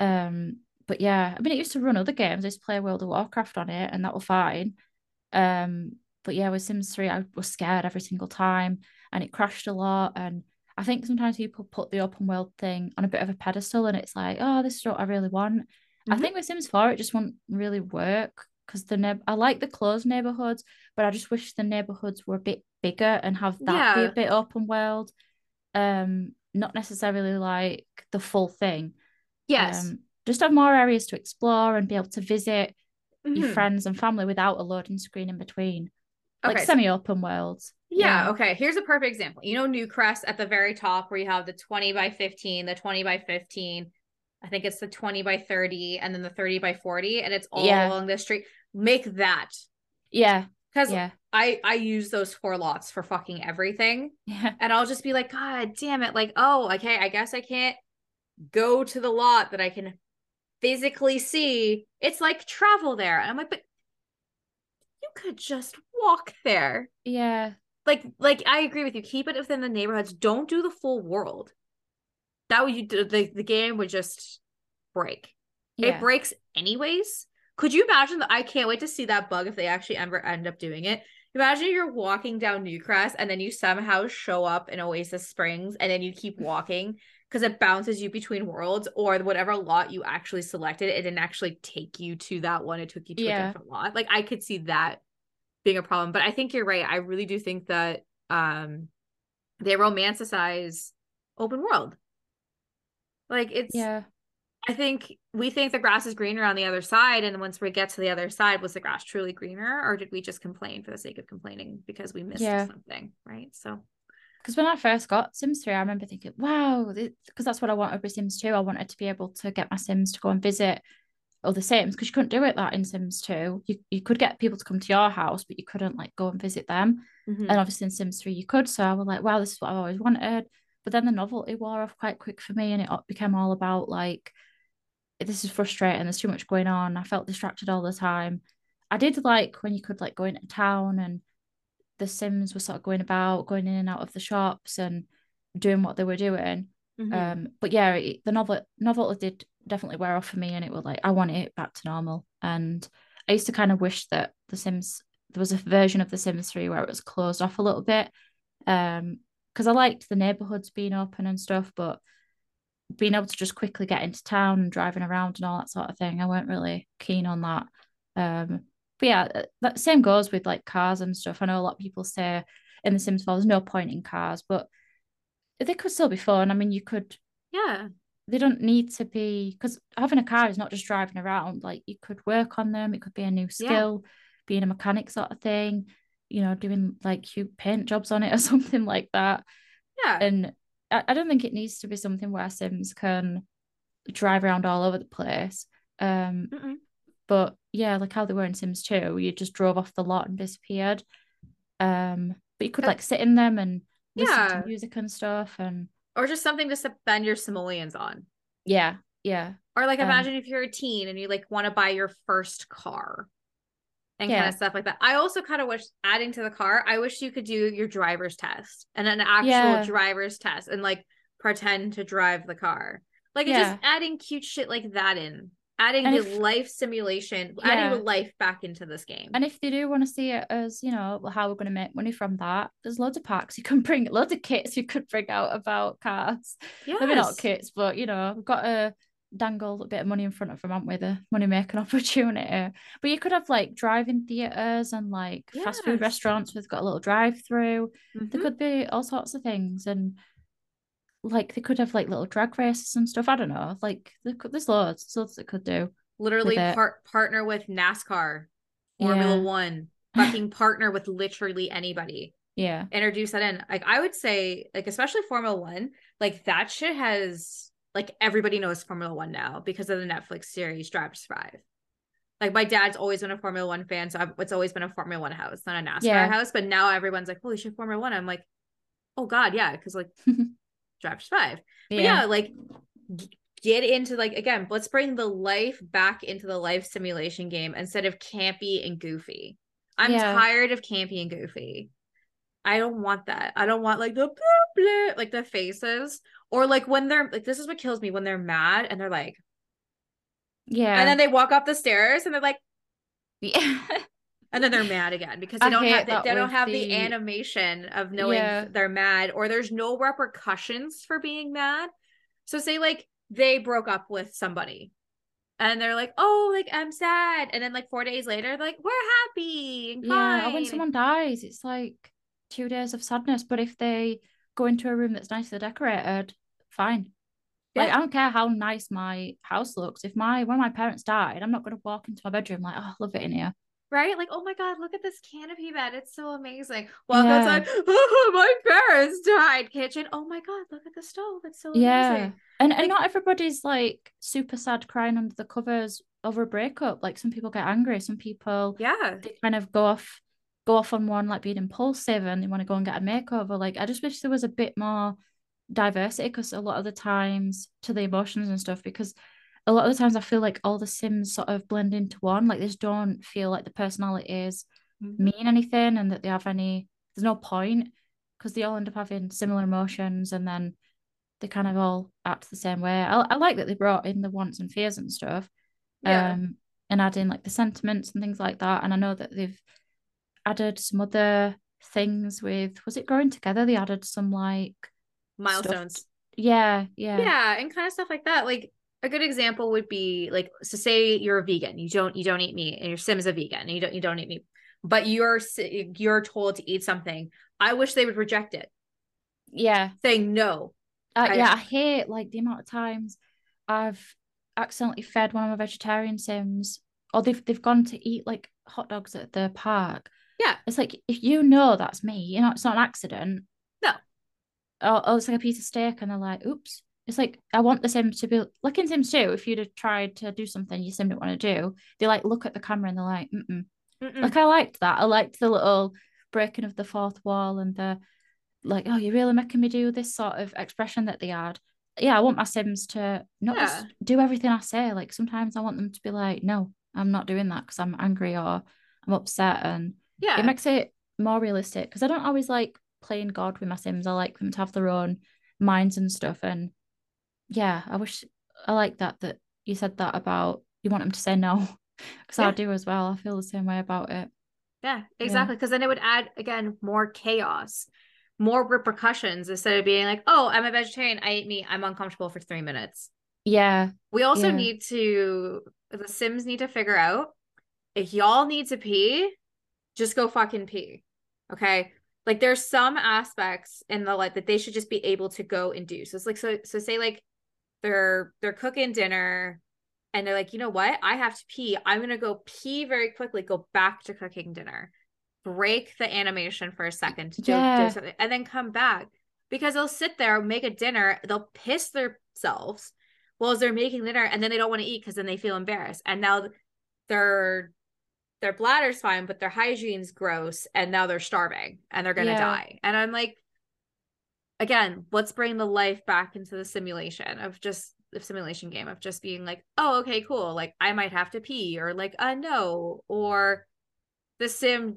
Um, but yeah, I mean, it used to run other games. I used to play World of Warcraft on it, and that was fine. Um, but yeah, with Sims 3, I was scared every single time, and it crashed a lot. And I think sometimes people put the open world thing on a bit of a pedestal, and it's like, oh, this is what I really want. I Mhm. think with Sims 4, it just won't really work because the I like the closed neighborhoods, but I just wish the neighborhoods were a bit bigger and have that be a bit open world. Um, not necessarily like the full thing. Yes. Um, just have more areas to explore and be able to visit your Mhm. friends and family without a loading screen in between. Like Okay, so- semi-open worlds. Yeah, Yeah. okay. Here's a perfect example. You know, Newcrest at the very top where you have the 20 by 15, the 20 by 15. I think it's the 20 by 30 and then the 30 by 40, and it's all Yeah. along the street. Make that. Yeah, Because yeah, I I use those four lots for fucking everything. yeah, And I'll just be like, God damn it. Like, oh, okay, I guess I can't go to the lot that I can physically see. It's like travel there. And I'm like, but you could just walk there. yeah, like like I agree with you. Keep it within the neighborhoods. Don't do the full world. That would you the, the game would just break. It breaks anyways. Could you imagine that? I can't wait to see that bug if they actually ever end up doing it. Imagine you're walking down Newcrest and then you somehow show up in Oasis Springs and then you keep walking because it bounces you between worlds or whatever lot you actually selected. It didn't actually take you to that one. It took you to a different lot. Like I could see that being a problem. But I think you're right. I really do think that um they romanticize open world. Like it's Yeah. I think we think the grass is greener on the other side, and once we get to the other side, was the grass truly greener, or did we just complain for the sake of complaining because we missed Yeah. something? Right. So Because when I first got Sims 3, I remember thinking, wow, because that's what I wanted with Sims 2. I wanted to be able to get my Sims to go and visit other Sims because you couldn't do it that in Sims 2. You, you could get people to come to your house, but you couldn't like go and visit them. Mhm. And obviously in Sims 3 you could. So I was like, wow, this is what I've always wanted. But then the novelty wore off quite quick for me and it became all about like, this is frustrating. There's too much going on. I felt distracted all the time. I did like when you could like go into town and the Sims were sort of going about, going in and out of the shops and doing what they were doing. Mhm. Um, but yeah, it, the novel novelty did definitely wear off for me, and it was like I want it back to normal. And I used to kind of wish that the Sims there was a version of the Sims 3 where it was closed off a little bit. Um, because I liked the neighborhoods being open and stuff, but being able to just quickly get into town and driving around and all that sort of thing, I weren't really keen on that. Um, but yeah, uh, that same goes with like cars and stuff. I know a lot of people say in The Sims 4 there's no point in cars, but they could still be fun. I mean, you could yeah. they don't need to be because having a car is not just driving around. Like you could work on them. It could be a new Yeah. skill, being a mechanic sort of thing. You know, doing like you paint jobs on it or something like that. Yeah. And I, I don't think it needs to be something where Sims can drive around all over the place. Um, Mm-mm. But yeah, like how they were in Sims 2, you just drove off the lot and disappeared. Um, but you could like sit in them and listen Yeah. to music and stuff. And Or just something to spend your simoleons on. yeah, yeah, Or like Um, imagine if you're a teen and you like want to buy your first car. and Yeah. kind of stuff like that. I also kind of wish adding to the car, I wish you could do your driver's test and an actual Yeah. driver's test and like pretend to drive the car. Like Yeah. just adding cute shit like that in. Adding And the if- life simulation, Yeah. adding life back into this game. And if they do want to see it as, you know, how we're going to make money from that, there's loads of packs you can bring, loads of kits you could bring out about cars. Maybe not Yes. kits, but you know, we've got to dangle a bit of money in front of them, haven't we? The money making opportunity. But you could have like drive-in theaters and like fast food Yes. restaurants with got a little drive-through. There Mhm. could be all sorts of things, and like they could have like little drag races and stuff. I don't know. Like could, there's loads, loads they could do. Literally part partner with NASCAR, Formula Yeah. One, fucking partner with literally anybody. Yeah, introduce that in. Like I would say, like especially Formula One, like that shit has like everybody knows Formula One now because of the Netflix series Drive to Survive. Like my dad's always been a Formula One fan, so I've, it's always been a Formula One house, not a NASCAR Yeah. house. But now everyone's like, "Holy shit, Formula One!" I'm like, "Oh God, yeah," because like Drive to Survive. But yeah, like g- get into like again, let's bring the life back into the life simulation game instead of campy and goofy. I'm Yeah. tired of campy and goofy. I don't want that. I don't want like the blah, blah, like the faces or like when they're like this is what kills me when they're mad and they're like yeah, and then they walk up the stairs and they're like yeah. and then they're mad again because they I don't have they, they don't have the... the- animation of knowing Yeah. they're mad or there's no repercussions for being mad. So say like they broke up with somebody and they're like, "Oh, like I'm sad." And then like 4 days later, they're like, "We're happy and Yeah, when someone dies, it's like two days of sadness. But if they go into a room that's nicely decorated, fine. Like Yeah. I don't care how nice my house looks. If my when my parents died, I'm not gonna walk into my bedroom like, oh, I love it in here. Right? Like, oh my god, look at this canopy bed. It's so amazing. Walk Yeah. outside. Oh, my parents died. Kitchen. Oh my god, look at the stove. It's so Yeah. amazing. And Like- and not everybody's like super sad crying under the covers over a breakup. Like some people get angry, some people Yeah. they kind of go off go off on one like being impulsive and they want to go and get a makeover. Like I just wish there was a bit more diversity because a lot of the times to the emotions and stuff because a lot of the times I feel like all the Sims sort of blend into one. Like they just don't feel like the personalities Mm-hmm. mean anything and that they have any there's no point because they all end up having similar emotions and then they kind of all act the same way. I, I like that they brought in the wants and fears and stuff Yeah. um and adding like the sentiments and things like that and i know that they've added some other things with was it growing together they added some like Milestones. yeah yeah yeah and kind of stuff like that like a good example would be like so say you're a vegan you don't you don't eat meat and your sim is a vegan and you don't you don't eat meat but you're you're told to eat something i wish they would reject it. Yeah. Saying no. Uh, I- yeah i hate like the amount of times i've accidentally fed one of my vegetarian sims or they've they've gone to eat like hot dogs at the park. Yeah. it's like if you know that's me you know it's not an accident. No. or, or it's like a piece of steak and they're like oops it's like I want the Sims to be like in Sims 2, if you'd have tried to do something you Sim didn't want to do, they like look at the camera and they're like, mm Mm-mm. like I liked that. I liked the little breaking of the fourth wall and the like, oh, you're really making me do this sort of expression that they had. Yeah, I want my Sims to not Yeah. just do everything I say. Like sometimes I want them to be like, no, I'm not doing that because I'm angry or I'm upset. And yeah it makes it more realistic because I don't always like playing God with my Sims. I like them to have their own minds and stuff. And yeah, I wish I like that that you said that about you want them to say no because I Yeah. do as well. I feel the same way about it. Yeah, exactly. Because then it would add again more chaos, more repercussions instead of being like, "Oh, I'm a vegetarian. I eat meat. I'm uncomfortable for three minutes." Yeah, We also Yeah. need to the Sims need to figure out if y'all need to pee, just go fucking pee. Okay. Like there's some aspects in the like that they should just be able to go and do. So it's like so so say like they're they're cooking dinner and they're like, you know what? I have to pee. I'm gonna go pee very quickly, go back to cooking dinner, break the animation for a second to do, Yeah. do something, and then come back. Because they'll sit there, make a dinner, they'll piss themselves while they're making dinner and then they don't want to eat because then they feel embarrassed and now their their bladder's fine but their hygiene's gross and now they're starving and they're gonna Yeah. die and i'm like again let's bring the life back into the simulation of just the simulation game of just being like oh okay cool like i might have to pee or like uh no or the sim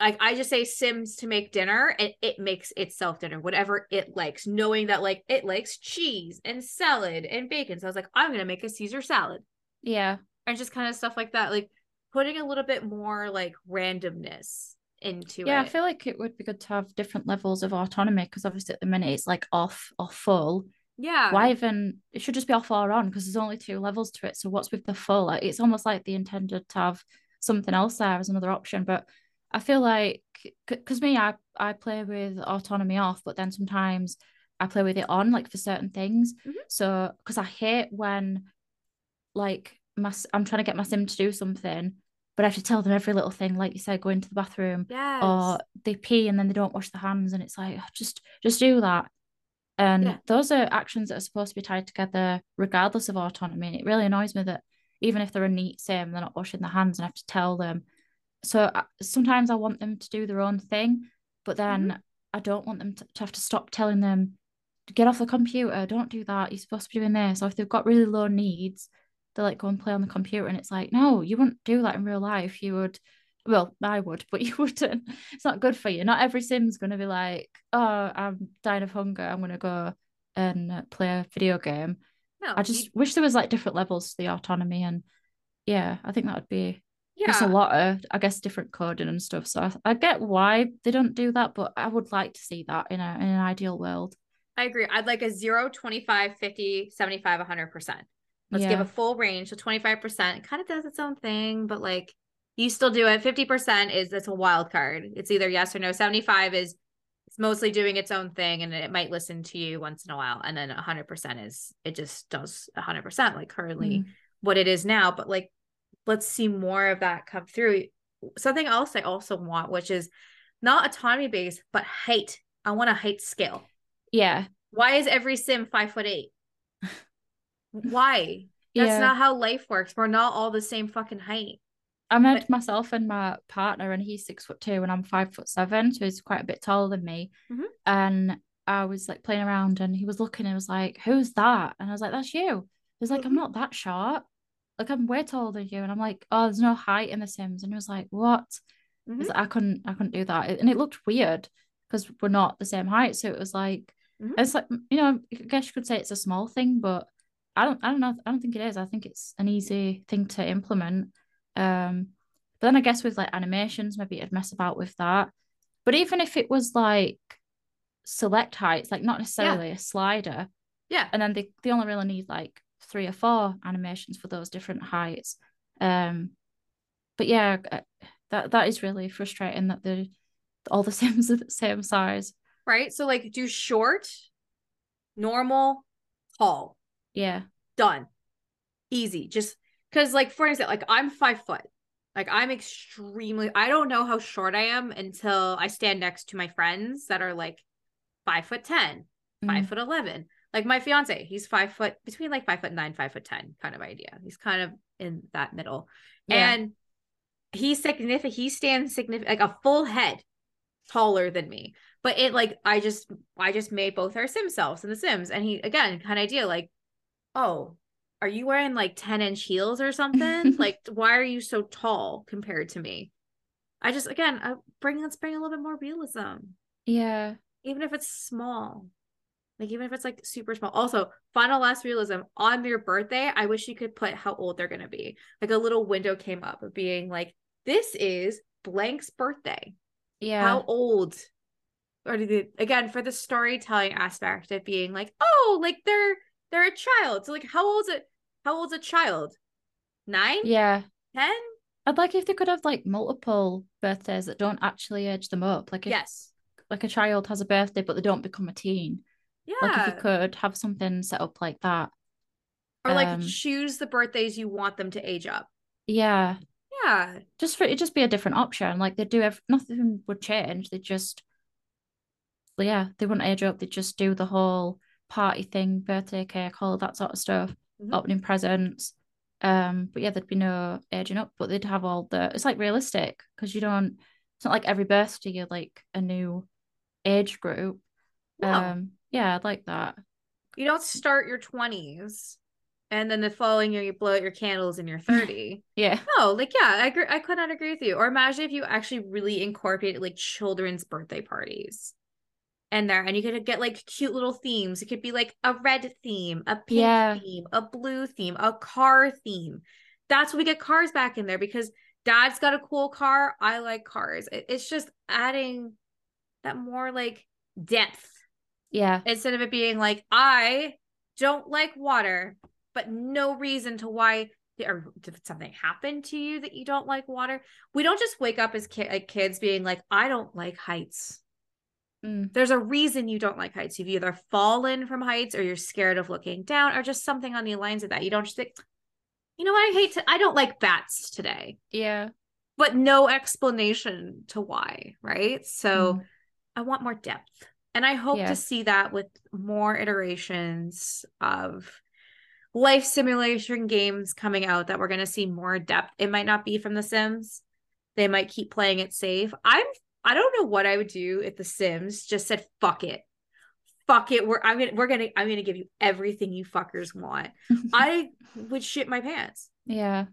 like I just say Sims to make dinner and it makes itself dinner, whatever it likes, knowing that like it likes cheese and salad and bacon. So I was like, I'm gonna make a Caesar salad. Yeah. And just kind of stuff like that. Like putting a little bit more like randomness into yeah, it. I feel like it would be good to have different levels of autonomy because obviously at the minute it's like off or full. Yeah. Why even it should just be off or on because there's only two levels to it. So what's with the full? Like it's almost like they intended to have something else there as another option. But I feel like because me, I I play with autonomy off, but then sometimes I play with it on, like for certain things. Mhm. So because I hate when like my I'm trying to get my sim to do something, but I have to tell them every little thing, like you said, go into the bathroom Yes. or they pee and then they don't wash their hands, and it's like "Oh, just just do that. And Yeah. those are actions that are supposed to be tied together regardless of autonomy. And it really annoys me that even if they're a neat sim, they're not washing their hands and I have to tell them. So I, sometimes I want them to do their own thing, but then mm-hmm. I don't want them to, to have to stop telling them, get off the computer, don't do that. You're supposed to be doing this. Or if they've got really low needs, they like go and play on the computer. And it's like, no, you wouldn't do that in real life. You would, well, I would, but you wouldn't. It's not good for you. Not every sim's going to be like, oh, I'm dying of hunger. I'm going to go and play a video game. no, I you- just wish there was like different levels to the autonomy. And yeah, I think that would be yeah. just a lot of i guess different coding and stuff so I, I get why they don't do that but i would like to see that in, a, in an ideal world I agree. I'd like a 0, 25, 50, 75, 100%. Let's give a full range. So 25% kind of does its own thing, but like you still do it. 50% is it's a wild card. It's either yes or no. 75 is it's mostly doing its own thing and it might listen to you once in a while. And then 100% is it just does 100% like currently Mm. what it is now. But like let's see more of that come through. Something else I also want, which is not autonomy based, but height. I want a height scale. yeah Why is every sim five foot eight? Why? That's yeah not how life works. We're not all the same fucking height. i met myself and my partner and he's six foot two and i'm five foot seven so he's quite a bit taller than me Mhm. and i was like playing around and he was looking and was like who's that and i was like that's you he was like i'm not that short like i'm way taller than you and i'm like oh there's no height in the sims and he was like what I Mhm. was like, I couldn't I couldn't do that. And it looked weird because we're not the same height. So it was like Mhm. it's like you know, I guess you could say it's a small thing, but I don't I don't know. I don't think it is. I think it's an easy thing to implement. Um but then I guess with like animations, maybe it'd mess about with that. But even if it was like select heights, like not necessarily a slider, Yeah. and then they, they only really need like three or four animations for those different heights um but yeah uh, that that is really frustrating that the all the sims are the same size Right. So like do short, normal, tall. Yeah Done. Easy. Just because like for example, like I'm five foot. Like I'm extremely I don't know how short I am until I stand next to my friends that are like five foot ten, five Mm. foot eleven. Like my fiance, he's five foot between like five foot nine, five foot ten kind of idea. He's kind of in that middle. Yeah. And he's significant, he stands significant like a full head taller than me. But it like I just I just made both our sim selves in the Sims. And he again kind of idea like, oh, are you wearing like 10 inch heels or something? like, why are you so tall compared to me? I just again I bring let's bring a little bit more realism yeah even if it's small. Like even if it's like super small. Also, final last realism on your birthday, I wish you could put how old they're gonna be. Like a little window came up of being like, this is blank's birthday. yeah How old? Or did it, again for the storytelling aspect of being like, oh, like they're they're a child. So like how old's it? How old's a child? Nine? yeah Ten? i'd like if they could have like multiple birthdays that don't actually age them up like if Yes. like a child has a birthday but they don't become a teen Yeah. like if you could have something set up like that or like um, choose the birthdays you want them to age up. yeah Yeah. just for it just be a different option. Like they do have nothing would change. They just yeah, they wouldn't age up. They just do the whole party thing, birthday cake, all that sort of stuff, Mhm. opening presents. Um, but yeah, there'd be no aging up, but they'd have all the it's like realistic because you don't it's not like every birthday you're like a new age group. No. Um, yeah, I'd like that. you don't start your 20s and then the following year you blow out your candles and you're 30. Yeah. no, like yeah, I agree, I could not agree with you. Or imagine if you actually really incorporated like children's birthday parties and there and you could get like cute little themes. It could be like a red theme, a pink Yeah. theme, a blue theme, a car theme. That's when we get cars back in there because dad's got a cool car. I like cars. It's just adding that more like depth Yeah. instead of it being like I don't like water, but no reason to why or did something happen to you that you don't like water? We don't just wake up as ki- like kids being like I don't like heights. Mm. There's a reason you don't like heights. You've either fallen from heights or you're scared of looking down or just something on the lines of that. You don't just think, you know what? I hate to, I don't like bats today, Yeah. but no explanation to why. Right. So Mm. I want more depth. And I hope Yeah. to see that with more iterations of life simulation games coming out that we're going to see more depth. It might not be from The Sims. They might keep playing it safe. I'm I don't know what I would do if The Sims just said fuck it. Fuck it. We're I'm gonna we're gonna I'm gonna give you everything you fuckers want. I would shit my pants. yeah.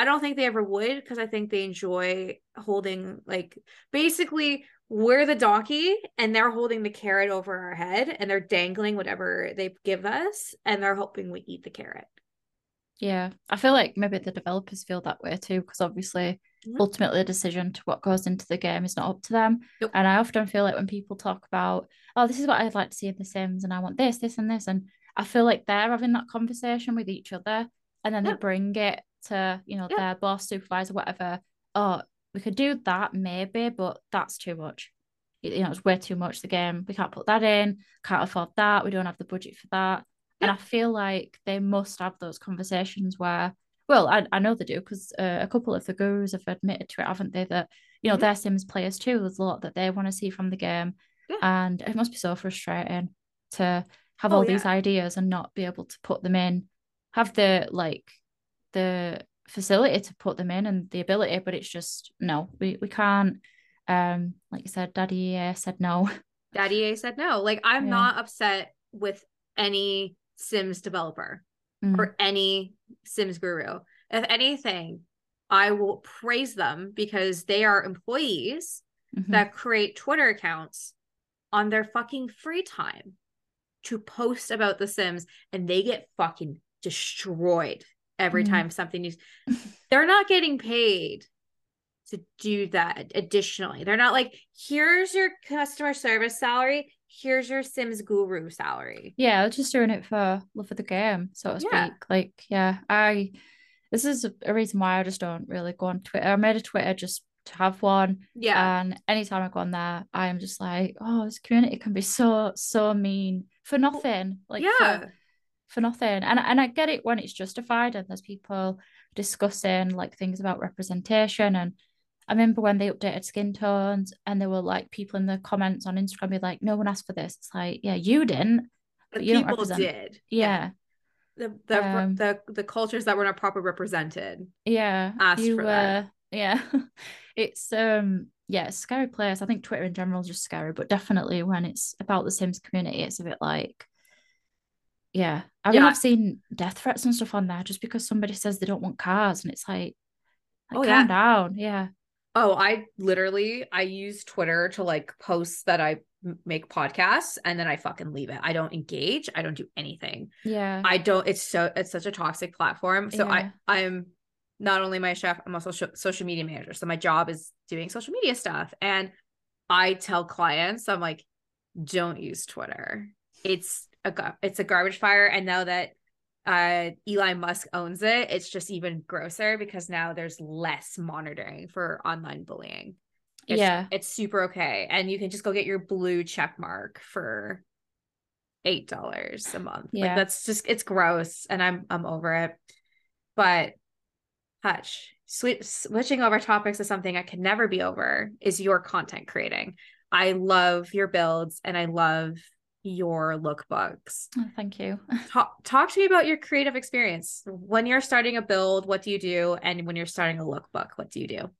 I don't think they ever would because I think they enjoy holding like basically we're the donkey and they're holding the carrot over our head and they're dangling whatever they give us and they're hoping we eat the carrot. Yeah. I feel like maybe the developers feel that way too, because obviously Mhm. ultimately the decision to what goes into the game is not up to them. Nope. And I often feel like when people talk about, oh, this is what I'd like to see in The Sims and I want this, this, and this. And I feel like they're having that conversation with each other and then Yeah. they bring it to, you know, Yeah. their boss, supervisor, whatever. Oh, we could do that maybe, but that's too much. You you know, it's way too much. The game, we can't put that in, can't afford that, we don't have the budget for that. And I feel like they must have those conversations where, well, I, I know they do because uh, a couple of the gurus have admitted to it, haven't they? That, you know, Mhm. they're Sims players too. There's a lot that they want to see from the game. Yeah. And it must be so frustrating to have Oh, all these ideas and not be able to put them in, have the like the facility to put them in and the ability, but it's just no, we, we can't. Um, like you said, Daddy EA said no. Daddy A said no. Like I'm Yeah. not upset with any Sims developer Mm. or any Sims guru. If anything, I will praise them because they are employees Mhm. that create Twitter accounts on their fucking free time to post about The Sims and they get fucking destroyed every Mm. time something news. They're not getting paid to do that additionally. They're not like, here's your customer service salary, here's your Sims guru salary. Yeah, they're just doing it for love of the game, so to Yeah. speak. Like, yeah, I this is a, a reason why I just don't really go on Twitter. I made a Twitter just to have one. Yeah. And anytime I go on there, I am just like, oh, this community can be so, so mean for nothing. Like yeah. for, for nothing. And and I get it when it's justified and there's people discussing like things about representation. And I remember when they updated skin tones and there were like people in the comments on Instagram be like, no one asked for this. It's like, yeah, you didn't. but you people did. Yeah. The the, Um, the the cultures that were not properly represented. Yeah. Asked you for that. uh yeah. it's um yeah, it's scary place. I think Twitter in general is just scary, but definitely when it's about the Sims community, it's a bit like yeah. I mean Yeah. I've seen death threats and stuff on there just because somebody says they don't want cars and it's like, like Oh, calm yeah. down. Yeah. Oh, I literally I use Twitter to like post that I make podcasts and then I fucking leave it. I don't engage. I don't do anything. Yeah. I don't it's so it's such a toxic platform. So Yeah. I I'm not only my chef, I'm also social media manager. So my job is doing social media stuff and I tell clients I'm like don't use Twitter. It's a it's a garbage fire and now that uh Elon Musk owns it, it's just even grosser because now there's less monitoring for online bullying. It's, Yeah. It's super okay. And you can just go get your blue check mark for eight dollars a month. Like Yeah. that's just it's gross and I'm I'm over it. But Hutch, swi- switching over topics to something I can never be over is your content creating. I love your builds and I love your lookbooks. Oh, thank you. Talk, talk to me about your creative experience. When you're starting a build, what do you do? And when you're starting a lookbook, what do you do?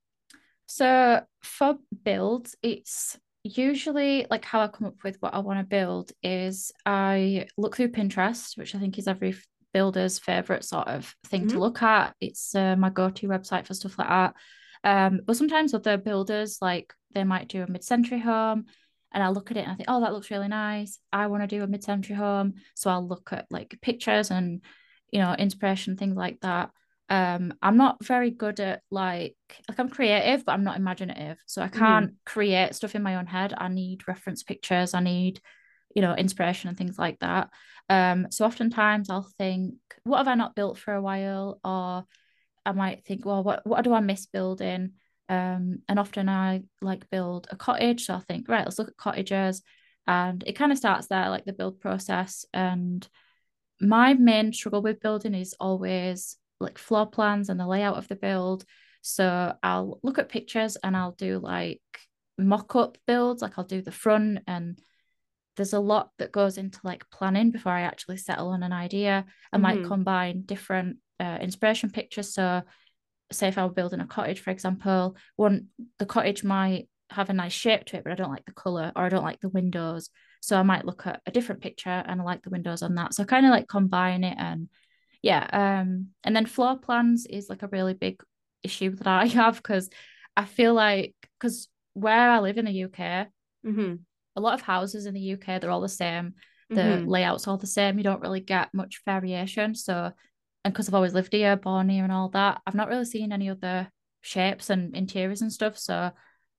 So for builds, it's usually like how I come up with what I want to build is I look through Pinterest, which I think is every builders' favorite sort of thing mm-hmm. to look at. It's uh, my go-to website for stuff like that. Um, but sometimes other builders like they might do a mid-century home, and I look at it and I think, oh, that looks really nice. I want to do a mid-century home, so I'll look at like pictures and you know inspiration things like that. Um, I'm not very good at like like I'm creative, but I'm not imaginative, so I mm-hmm. can't mm. create stuff in my own head. I need reference pictures. I need you know inspiration and things like that. Um, so oftentimes I'll think, what have I not built for a while, or I might think, well, what what do I miss building? Um, and often I like build a cottage. So I think, right, let's look at cottages. And it kind of starts there, like the build process. And my main struggle with building is always like floor plans and the layout of the build. So I'll look at pictures and I'll do like mock up builds, like I'll do the front and there's a lot that goes into like planning before I actually settle on an idea. I mm-hmm. might combine different uh, inspiration pictures. So say if I were building a cottage, for example, one the cottage might have a nice shape to it, but I don't like the color or I don't like the windows. So I might look at a different picture and I like the windows on that. So I kind of like combine it and yeah. Um, and then floor plans is like a really big issue that I have because I feel like because where I live in the UK, mm-hmm. a lot of houses in the UK they're all the same. The mm-hmm. layouts all the same. You don't really get much variation. So and because I've always lived here, born here, and all that, I've not really seen any other shapes and interiors and stuff. So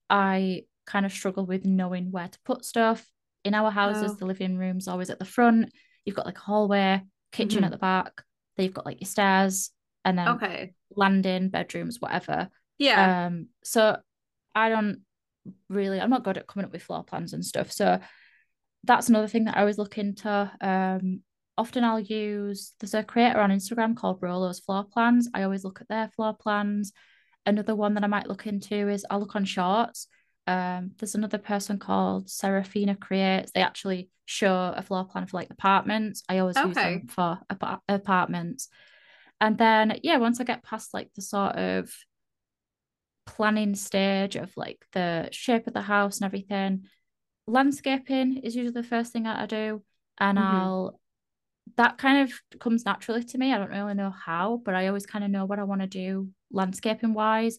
I kind of struggle with knowing where to put stuff. In our houses, oh. the living room's always at the front. You've got like a hallway, kitchen mm-hmm. at the back. Then you've got like your stairs, and then okay, landing, bedrooms, whatever. Yeah. Um. So I don't really. I'm not good at coming up with floor plans and stuff. So that's another thing that I always look into. Um often I'll use there's a creator on Instagram called Rolo's Floor Plans. I always look at their floor plans. Another one that I might look into is I'll look on shorts. Um, there's another person called Serafina Creates. They actually show a floor plan for like apartments. I always okay. use them for ap- apartments. And then yeah, once I get past like the sort of planning stage of like the shape of the house and everything, landscaping is usually the first thing that I do. And mm-hmm. I'll that kind of comes naturally to me. I don't really know how, but I always kind of know what I want to do landscaping wise.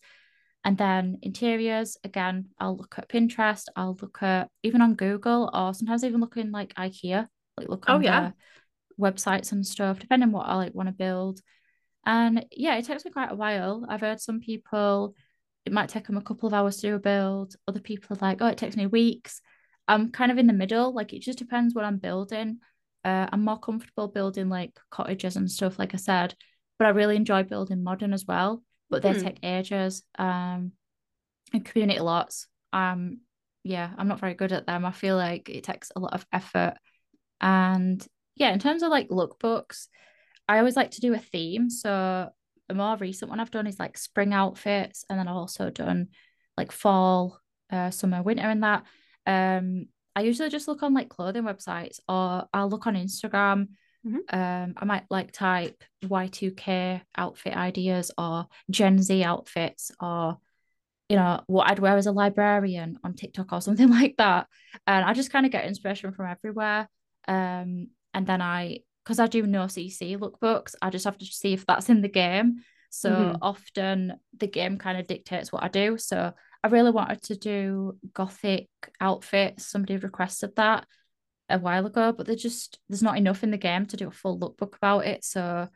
And then interiors, again, I'll look at Pinterest, I'll look at even on Google, or sometimes even look in like IKEA, like look oh, on oh, yeah. websites and stuff, depending on what I like want to build. And yeah, it takes me quite a while. I've heard some people it might take them a couple of hours to do a build. Other people are like, oh, it takes me weeks. I'm kind of in the middle. Like it just depends what I'm building. Uh, I'm more comfortable building like cottages and stuff, like I said, but I really enjoy building modern as well. But they mm. take ages. Um, and community lots. Um, yeah, I'm not very good at them. I feel like it takes a lot of effort. And yeah, in terms of like lookbooks, I always like to do a theme. So the more recent one I've done is like spring outfits, and then I've also done like fall, uh, summer, winter, and that. Um, I usually just look on like clothing websites or I'll look on Instagram. Mm-hmm. Um, I might like type Y2K outfit ideas or Gen Z outfits or you know what I'd wear as a librarian on TikTok or something like that. And I just kind of get inspiration from everywhere. Um, and then I because I do no CC lookbooks, I just have to see if that's in the game. So mm-hmm. often the game kind of dictates what I do. So I really wanted to do gothic outfits. Somebody requested that a while ago, but there's just there's not enough in the game to do a full lookbook about it. So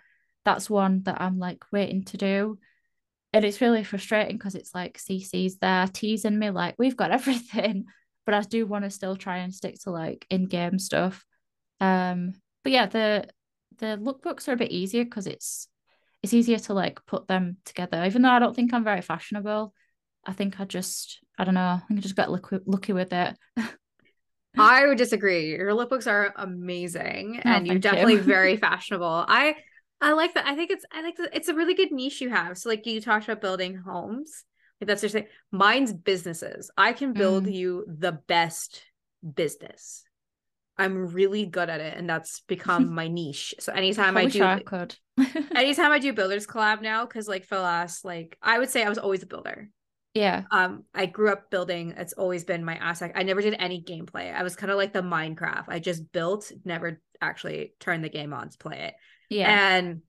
that's one that I'm like waiting to do. And it's really frustrating because it's like CC's there teasing me like we've got everything, but I do want to still try and stick to like in-game stuff. Um, but yeah, the the lookbooks are a bit easier because it's it's easier to like put them together. Even though I don't think I'm very fashionable, I think I just, I don't know, I think I just got lucky, lucky with it. I would disagree. Your lookbooks are amazing, oh, and you're definitely you. very fashionable. I I like that. I think it's I like that. It's a really good niche you have. So like you talked about building homes. Like that's just like mine's businesses. I can build mm. you the best business. I'm really good at it, and that's become my niche. So anytime I do, I could. anytime I do builders collab now, because like for the last like I would say I was always a builder. Yeah. Um, I grew up building. It's always been my aspect. I never did any gameplay. I was kind of like the Minecraft. I just built, never actually turned the game on to play it. Yeah. And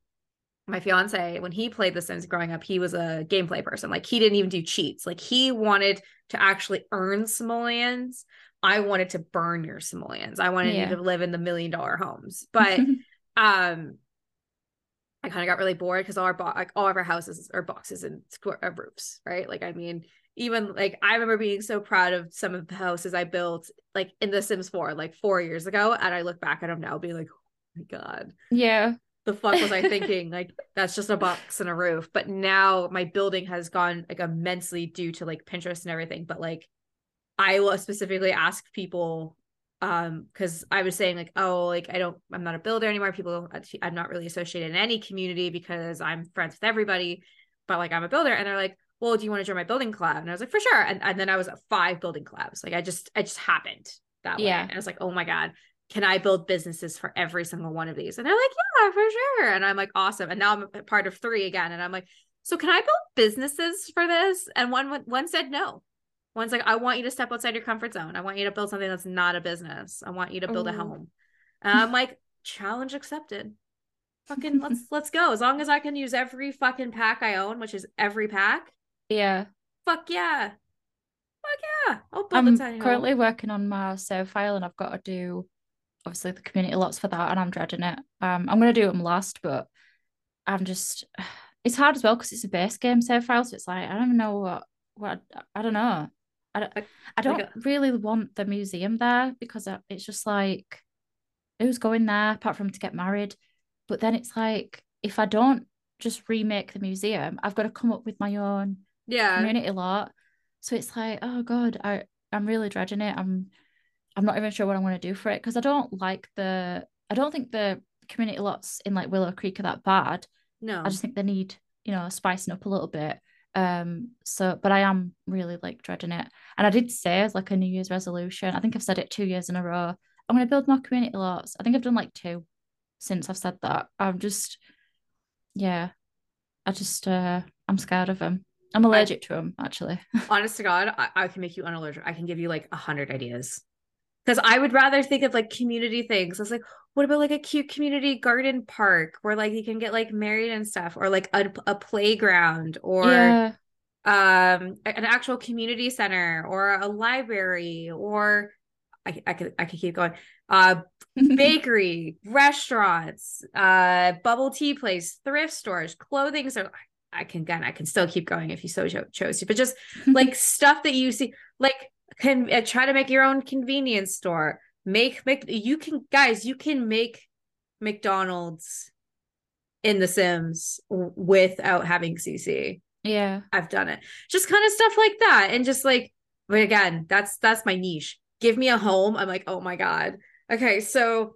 my fiance, when he played The Sims growing up, he was a gameplay person. Like he didn't even do cheats. Like he wanted to actually earn simoleons. I wanted to burn your simoleons. I wanted Yeah. you to live in the million dollar homes. But um I kind of got really bored because all our bo- like all of our houses are boxes and square uh, roofs, right? Like I mean, even like I remember being so proud of some of the houses I built like in The Sims 4, like four years ago, and I look back at them now, being like, oh my god, yeah. the fuck was I thinking? like that's just a box and a roof. But now my building has gone like immensely due to like Pinterest and everything. But like I will specifically ask people um because I was saying like oh like I don't I'm not a builder anymore. People I'm not really associated in any community because I'm friends with everybody, but like I'm a builder and they're like, well, do you want to join my building club And I was like, for sure. And, and then I was at five building clubs Like I just I just happened that way. Yeah. And I was like, oh my God, can I build businesses for every single one of these? And they're like, yeah, for sure. And I'm like, awesome. And now I'm part of three again. And I'm like, so can I build businesses for this? And one one said no. One's like, I want you to step outside your comfort zone. I want you to build something that's not a business. I want you to build a home. And I'm like, challenge accepted. Fucking let's let's go. As long as I can use every fucking pack I own, which is every pack. Yeah. Fuck yeah. Fuck yeah. I'll build I'm currently home. working on my save file and I've got to do obviously the community lots for that and I'm dreading it. Um, I'm gonna do them last, but I'm just it's hard as well because it's a base game save file, so it's like I don't even know what what I don't know. I don't Like- I don't like really want the museum there because it's just like who's going there apart from to get married. But then it's like if I don't just remake the museum, I've got to come up with my own Yeah. community lot. So it's like, oh god, I I'm really dreading it. I'm I'm not even sure what I'm going to do for it because I don't like the I don't think the community lots in like Willow Creek are that bad. No. I just think they need you know spicing up a little bit. Um. So, but I am really like dreading it. And I did say as like a New Year's resolution. I think I've said it two years in a row. I'm going to build more community lots. I think I've done like two since I've said that. I'm just, yeah, I just uh I'm scared of them. I'm allergic to them actually. honest to God, I, I can make you unallergic. I can give you like a hundred ideas. Because I would rather think of like community things. I was like, what about like a cute community garden park where like you can get like married and stuff, or like a, a playground, or yeah, um an actual community center, or a library, or I, I could I could keep going. Uh bakery, restaurants, uh, bubble tea place, thrift stores, clothing store. I can again, I can still keep going if you so cho- chose to, but just like stuff that you see, like can uh, try to make your own convenience store. Make make you can guys, you can make McDonald's in The Sims without having CC. yeah, I've done it. Just kind of stuff like that. And just like, but again, that's that's my niche. Give me a home. I'm like, oh my God. Okay, so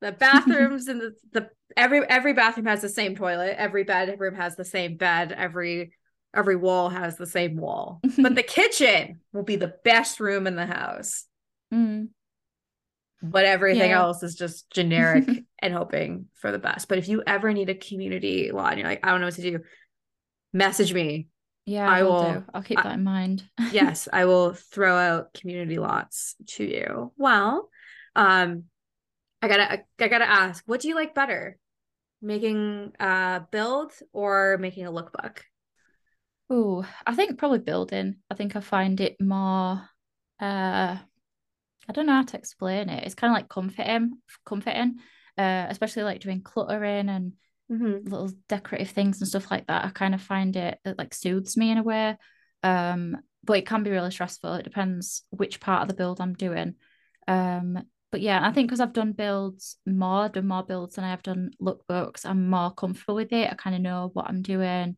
the bathrooms and the, the every every bathroom has the same toilet, every bedroom has the same bed, every every wall has the same wall. But the kitchen will be the best room in the house. Mm. But everything Yeah. else is just generic and hoping for the best. But if you ever need a community lot and you're like, I don't know what to do, message me. yeah. I will. I'll keep I- that in mind. yes, I will throw out community lots to you. Well, um, I gotta I gotta ask, what do you like better? Making a build or making a lookbook? Oh, I think probably building. I think I find it more uh I don't know how to explain it. It's kind of like comforting, comforting, uh, especially like doing cluttering and little decorative things and stuff like that. I kind of find it that like soothes me in a way. Um, but it can be really stressful. It depends which part of the build I'm doing. Um, but yeah, I think because I've done builds more, done more builds than I have done lookbooks, I'm more comfortable with it. I kind of know what I'm doing.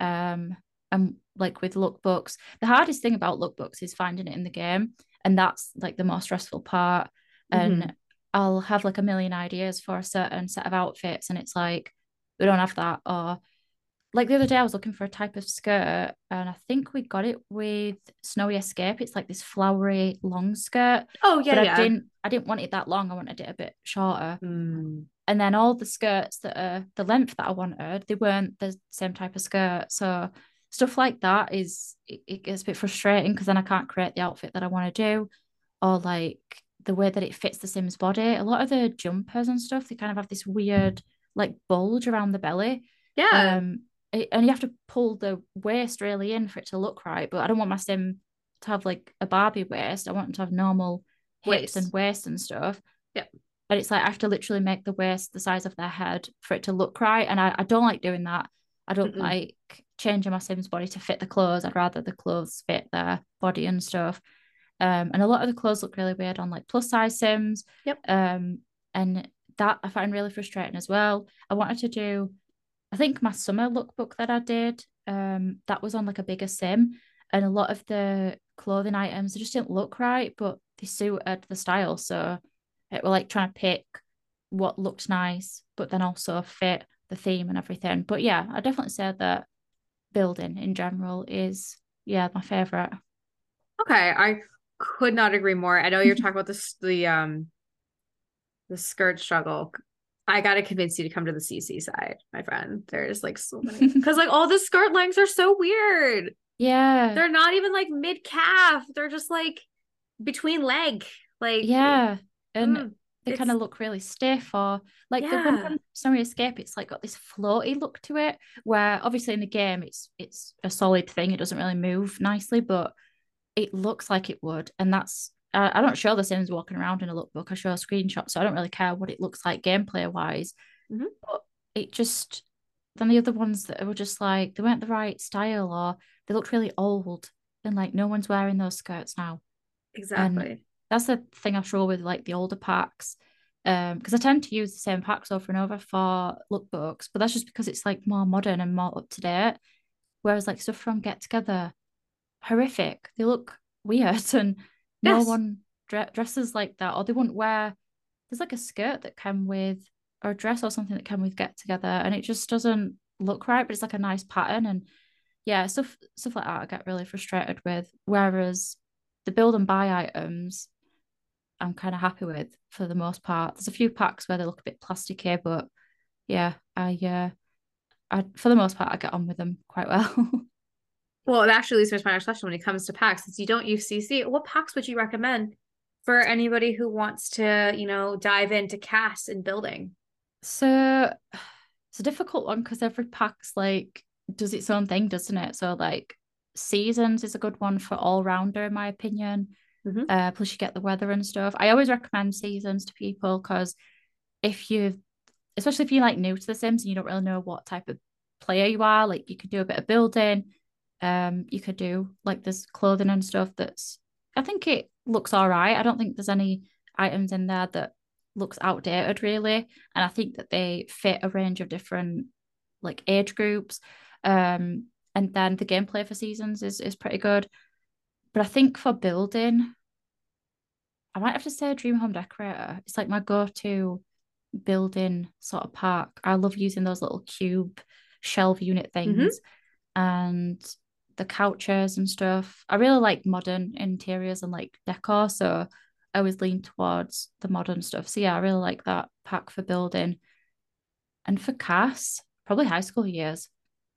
Um, and like with lookbooks, the hardest thing about lookbooks is finding it in the game, and that's like the more stressful part. And I'll have like a million ideas for a certain set of outfits, and it's like we don't have that. Or like the other day, I was looking for a type of skirt, and I think we got it with Snowy Escape. It's like this flowery long skirt, Oh yeah, but yeah. I didn't. I didn't want it that long. I wanted it a bit shorter. Mm. And then all the skirts that are the length that I wanted, they weren't the same type of skirt. So stuff like that is it, it gets a bit frustrating because then I can't create the outfit that I want to do, or like the way that it fits the Sims body. A lot of the jumpers and stuff, they kind of have this weird like bulge around the belly. Yeah. Um, it, and you have to pull the waist really in for it to look right. But I don't want my sim to have like a Barbie waist. I want them to have normal hips Waist. and waist and stuff. Yep. But it's like I have to literally make the waist the size of their head for it to look right. And I, I don't like doing that. I don't Mm-mm. like changing my sim's body to fit the clothes. I'd rather the clothes fit their body and stuff. Um, and a lot of the clothes look really weird on like plus size sims. Yep. Um, and that I find really frustrating as well. I wanted to do, I think my summer lookbook that I did, um, that was on like a bigger sim, and a lot of the clothing items just didn't look right, but they suited the style. So it were like trying to pick what looked nice, but then also fit the theme and everything. But yeah, I definitely say that building in general is yeah my favorite. Okay, I could not agree more. I know you're talking about this the um the skirt struggle. I gotta convince you to come to the CC side, my friend. There's like so many because like all the skirt lengths are so weird. Yeah, They're not even like mid calf. They're just like between leg. Like yeah, and mm, they kind of look really stiff or like the one from Snowy Escape, it's like got this floaty look to it, where obviously in the game it's it's a solid thing, it doesn't really move nicely, but it looks like it would. And that's I, I don't show the Sims walking around in a lookbook, I show a screenshot, so I don't really care what it looks like gameplay wise. Mhm. But it just then the other ones that were just like they weren't the right style or they looked really old and like no one's wearing those skirts now exactly. That's the thing I struggle with, like the older packs. Um, because I tend to use the same packs over and over for lookbooks, but that's just because it's like more modern and more up to date. Whereas like stuff from Get Together, horrific. They look weird and no Yes. one dre- dresses like that, or they wouldn't wear. There's like a skirt that came with, or a dress or something that came with Get Together, and it just doesn't look right. But it's like a nice pattern, and yeah, stuff stuff like that I get really frustrated with. Whereas the build and buy items, I'm kind of happy with for the most part. There's a few packs where they look a bit plasticky, but yeah, I uh, I for the most part I get on with them quite well. Well, it actually leads me to my next question when it comes to packs. Since you don't use CC, what packs would you recommend for anybody who wants to, you know, dive into CAS and building? so it's a difficult one because every pack's like does its own thing, doesn't it? So like seasons is a good one for all rounder in my opinion. Mhm. Uh, plus you get the weather and stuff. I always recommend seasons to people because if you, especially if you're like new to the Sims and you don't really know what type of player you are, like you could do a bit of building. Um, you could do like this clothing and stuff. That's I think it looks all right. I don't think there's any items in there that looks outdated really, and I think that they fit a range of different like age groups. Um, and then the gameplay for seasons is is pretty good. But I think for building, I might have to say a Dream Home Decorator. It's like my go-to building sort of park. I love using those little cube shelf unit mm-hmm. things and the couches and stuff. I really like modern interiors and like decor, so I always lean towards the modern stuff. So yeah, I really like that pack for building. And for CAS, probably high school years,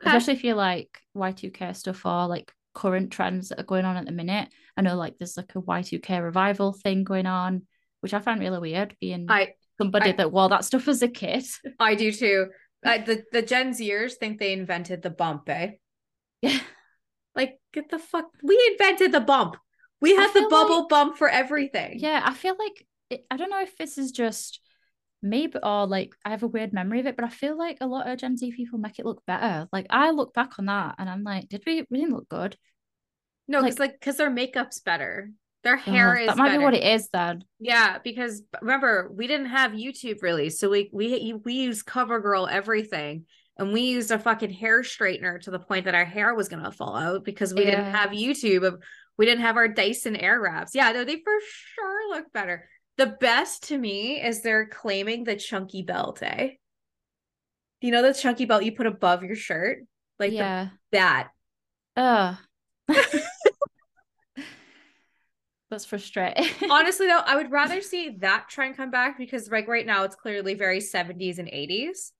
especially if you like Y2K stuff or like current trends that are going on at the minute. I know like there's like a Y2K revival thing going on, which I find really weird being I somebody I- that wore that stuff as a kid. I do too. I, the the Gen Zers think they invented the bump, eh? yeah. Like, get the fuck. We invented the bump. We had the bubble like- bump for everything. Yeah, I feel like it, I don't know if this is just but or oh, like I have a weird memory of it, but I feel like a lot of Gen Z people make it look better. Like I look back on that and I'm like, did we? Didn't look good. No, because like- like because their makeup's better. Their Oh, hair is that might better. be what it is then. Yeah, because remember we didn't have YouTube really, so we we we use CoverGirl everything, and we used a fucking hair straightener to the point that our hair was gonna fall out because we didn't have YouTube. We didn't have our Dyson Airwraps. Yeah, no, they for sure look better. The best to me is they're claiming the chunky belt. Eh? You know the chunky belt you put above your shirt, like the, yeah. that. Ugh. That's frustrating. Honestly, though, I would rather see that trend come back because like right now it's clearly very 70s and 80s.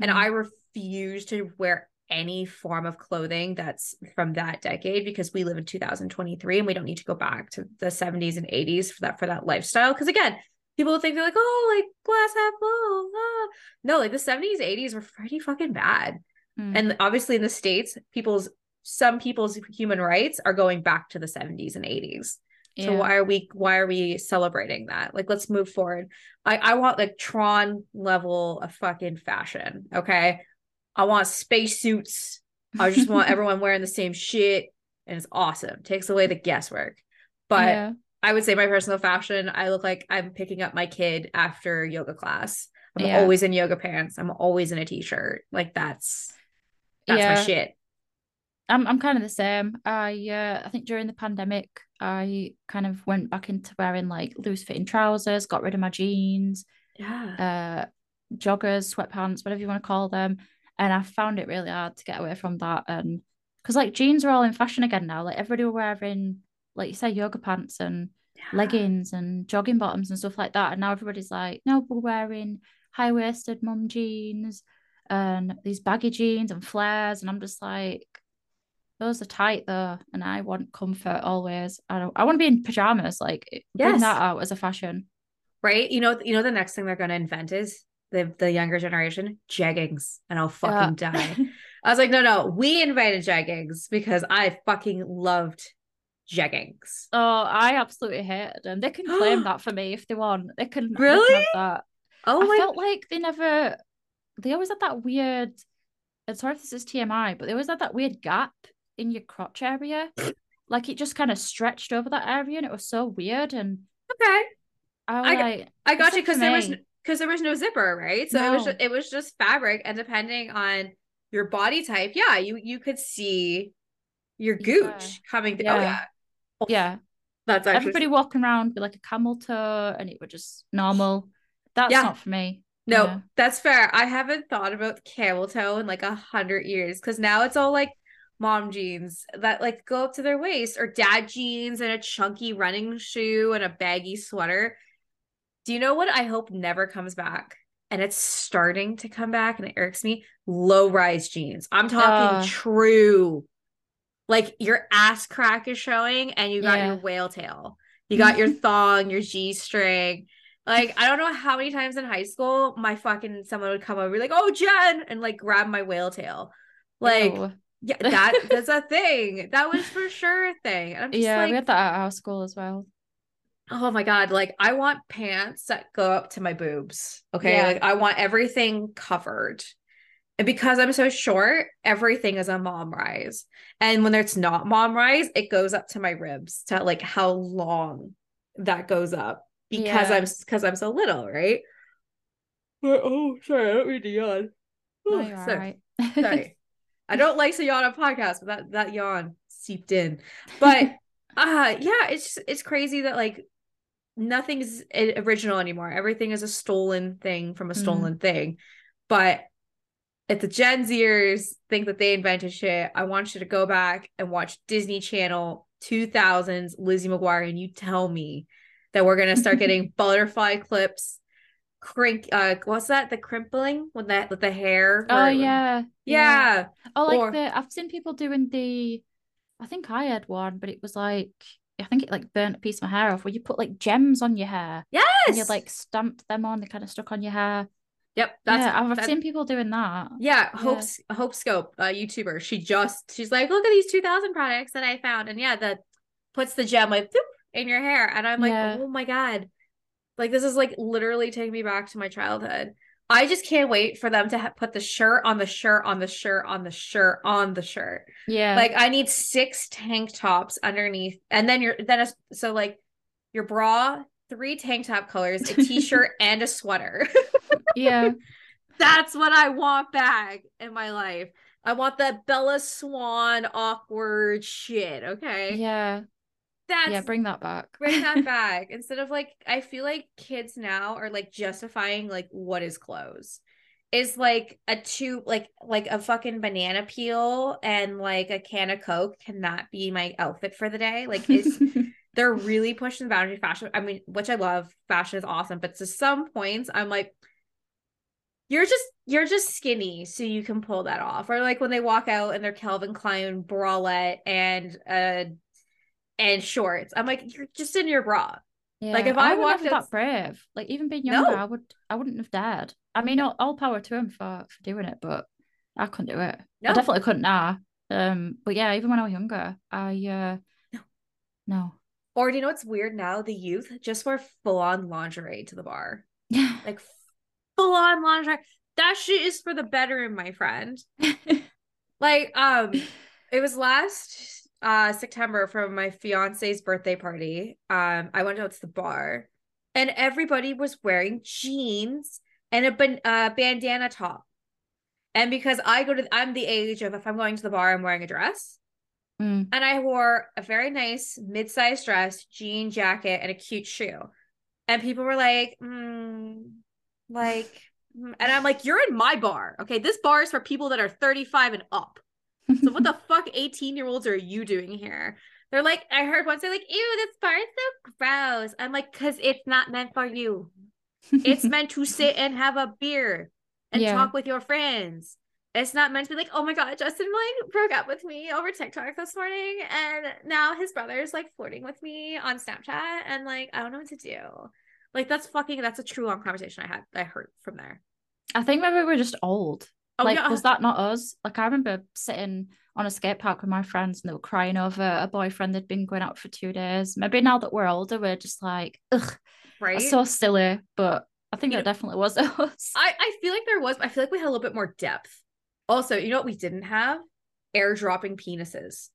And Mm. I refuse to wear any form of clothing that's from that decade because we live in 2023 and we don't need to go back to the 70s and 80s for that for that lifestyle. Because again, people think they're like, oh, like glass half full. Ah. No, like the 70s, 80s were pretty fucking bad. Mm. And obviously in the States, people's some people's human rights are going back to the 70s and 80s. So why are we why are we celebrating that? Like let's move forward. I I want like Tron level of fucking fashion, okay? I want spacesuits. I just want everyone wearing the same shit and it's awesome. Takes away the guesswork. But yeah. I would say my personal fashion, I look like I'm picking up my kid after yoga class. I'm Yeah. always in yoga pants. I'm always in a t-shirt. Like that's that's Yeah. my shit. I'm I'm kind of the same. I uh, I think during the pandemic, I kind of went back into wearing like loose fitting trousers, got rid of my jeans, Yeah. uh, joggers, sweatpants, whatever you want to call them, and I found it really hard to get away from that. And because like jeans are all in fashion again now, like everybody were wearing like you say yoga pants and leggings and jogging bottoms and stuff like that, and now everybody's like, no, we're wearing high waisted mum jeans and these baggy jeans and flares, and I'm just like. Those are tight though, and I want comfort always. I don't. I want to be in pajamas. Like bring that out as a fashion. Right? You know, you know the next thing they're gonna invent is the the younger generation, jeggings. And I'll fucking die. I was like, no, no, we invited jeggings because I fucking loved jeggings. Oh, I absolutely hated them. They can claim that for me if they want. They can, they can Really? have that. Oh I my felt like they never. They always had that weird. And sorry if this is TMI, but they always had that weird gap in your crotch area. like it just kind of stretched over that area, and it was so weird. And okay. I was I got- like, I got you because there was. Because there was no zipper, right? So it was No. ju- it was just fabric, and depending on your body type, yeah, you you could see your Yeah. gooch coming. Th- Oh Yeah. yeah, Oh, yeah, that's actually everybody walking around with like a camel toe, and it was just normal. That's Yeah. not for me. No, Yeah. that's fair. I haven't thought about camel toe in like a hundred years because now it's all like mom jeans that like go up to their waist or dad jeans and a chunky running shoe and a baggy sweater. Do you know what I hope never comes back? And it's starting to come back and it irks me. Low rise jeans. I'm talking Ugh. true. Like your ass crack is showing and you got Yeah. your whale tail. You got your thong, your G string. Like, I don't know how many times in high school my fucking someone would come over and be like, oh Jen, and like grab my whale tail. Like, Ew. yeah, that that's a thing. That was for sure a thing. And I'm just yeah, like, we had that at our school as well. Oh my God, like I want pants that go up to my boobs. Okay. Yeah. Like I want everything covered. And because I'm so short, everything is a mom rise. And when it's not mom rise, it goes up to my ribs to like how long that goes up because Yeah. I'm because I'm so little, right? But- oh, sorry, I don't mean to yawn. No, sorry. right. Sorry. I don't like to yawn on podcast, but that that yawn seeped in. But uh yeah, it's just, it's crazy that like nothing's original anymore. Everything is a stolen thing from a Mhm. stolen thing. But if the Gen Zers think that they invented shit, I want you to go back and watch Disney Channel 2000s Lizzie McGuire and you tell me that we're going to start getting butterfly clips crink uh what's that the crimpling with that with the hair oh where- yeah, yeah Oh, like Or- the I've seen people doing the. I think I had one, but it was like I think it like burnt a piece of my hair off. Where you put like gems on your hair yes and you like stamped them on. They kind of stuck on your hair. yep that's yeah, I've, I've seen people doing that. yeah Yeah. hope hope scope uh youtuber she just she's like look at these 2000 products that i found and yeah that puts the gem like in your hair and i'm like Yeah. oh my god like this is like literally taking me back to my childhood i just can't wait for them to ha- put the shirt on the shirt on the shirt on the shirt on the shirt Yeah, like i need six tank tops underneath and then you're then a, so like your bra three tank top colors a t-shirt and a sweater yeah, That's what I want back in my life. I want that Bella Swan awkward shit. Okay. yeah, That's yeah. Bring that back. bring that back. Instead of like, I feel like kids now are like justifying like what is clothes. Is like a tube, like like a fucking banana peel and like a can of Coke cannot be my outfit for the day. Like is they're really pushing the boundary of fashion. I mean, which I love. Fashion is awesome, but to some points, I'm like, you're just you're just skinny, so you can pull that off. Or like when they walk out in their Calvin Klein bralette and uh and shorts, I'm like, you're just in your bra. Yeah. Like, if I was walked that brave, like even being No. younger, I would I wouldn't have dared. I mean, all, all power to him for for doing it, but I couldn't do it. No. I definitely couldn't now. Um, but yeah, even when I was younger, I uh, No. no, Or do you know what's weird now? The youth just wear full on lingerie to the bar. yeah, Like full on lingerie. That shit is for the bedroom, my friend. Like, um, it was last uh September for my fiance's birthday party. Um, I went out to the bar and everybody was wearing jeans and a ban- uh, bandana top. And because I go to, I'm the age of if I'm going to the bar, I'm wearing a dress. Mm. And I wore a very nice mid-sized dress, jean jacket, and a cute shoe. And people were like, mm, like, mm. and I'm like, you're in my bar. Okay. This bar is for people that are 35 and up. So what the fuck 18 year olds are you doing here? They're like, I heard once they're like, ew, this bar is so gross. I'm like, because it's not meant for you. It's meant to sit and have a beer and Yeah. talk with your friends. It's not meant to be like, oh my god, Justin like broke up with me over TikTok this morning, and now his brother's like flirting with me on Snapchat, and like I don't know what to do. Like that's fucking that's a true long conversation I had I heard from there. I think maybe we're just old. Oh like, yeah, was that not us? Like, I remember sitting on a skate park with my friends and they were crying over a boyfriend they'd been going out for two days. Maybe now that we're older, we're just like, ugh, right. so silly. But I think You that know- definitely was us. I I feel like there was. I feel like we had a little bit more depth. Also, you know what we didn't have? Airdropping penises.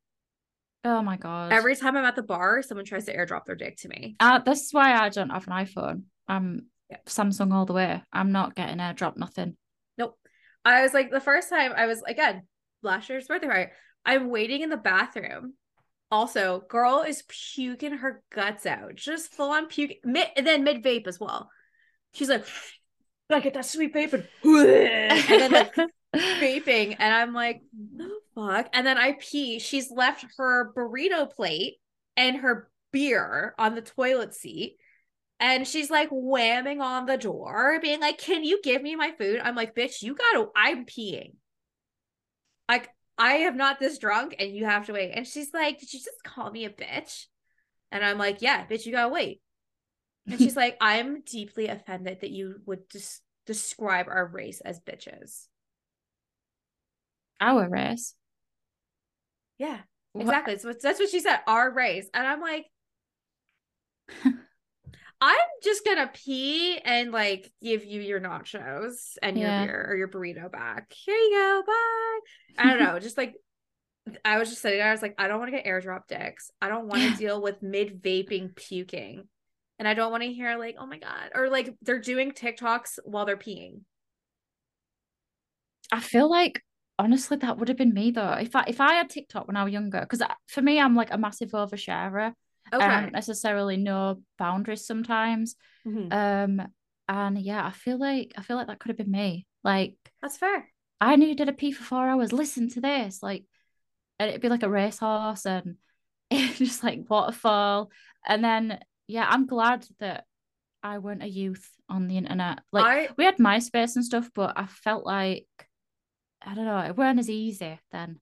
oh my god. Every time I'm at the bar, someone tries to airdrop their dick to me. Uh, this is why I don't have an iPhone. I'm Yeah. Samsung all the way. I'm not getting airdrop nothing. I was like the first time I was again last year's birthday party. I'm waiting in the bathroom. Also, girl is puking her guts out, just full on puke. Mid and then mid vape as well. She's like, "Gotta get that sweet vape," and, and then like vaping, and I'm like, "The fuck!" And then I pee. She's left her burrito plate and her beer on the toilet seat. And she's like whamming on the door, being like, Can you give me my food? I'm like, Bitch, you gotta, I'm peeing. Like, I am not this drunk and you have to wait. And she's like, Did you just call me a bitch? And I'm like, Yeah, bitch, you gotta wait. And she's like, I'm deeply offended that you would just describe our race as bitches. Our race. Yeah, What- exactly. So that's what she said, our race. And I'm like, I'm just gonna pee and like give you your nachos and Yeah. your beer or your burrito back. Here you go. Bye. I don't know. Just like I was just sitting there, I was like, I don't want to get airdrop dicks. I don't want to deal with mid vaping puking. And I don't want to hear like, oh my God. Or like they're doing TikToks while they're peeing. I feel like honestly that would have been me though. If I if I had TikTok when I was younger, because uh, for me I'm like a massive oversharer. Okay. I don't necessarily know boundaries sometimes. Mhm. Um, and yeah, I feel like I feel like that could have been me. Like That's fair. I needed a pee for four hours. Listen to this, like, and it'd be like a racehorse and just like waterfall. And then yeah, I'm glad that I weren't a youth on the internet. Like I we had MySpace and stuff, but I felt like I don't know, it weren't as easy then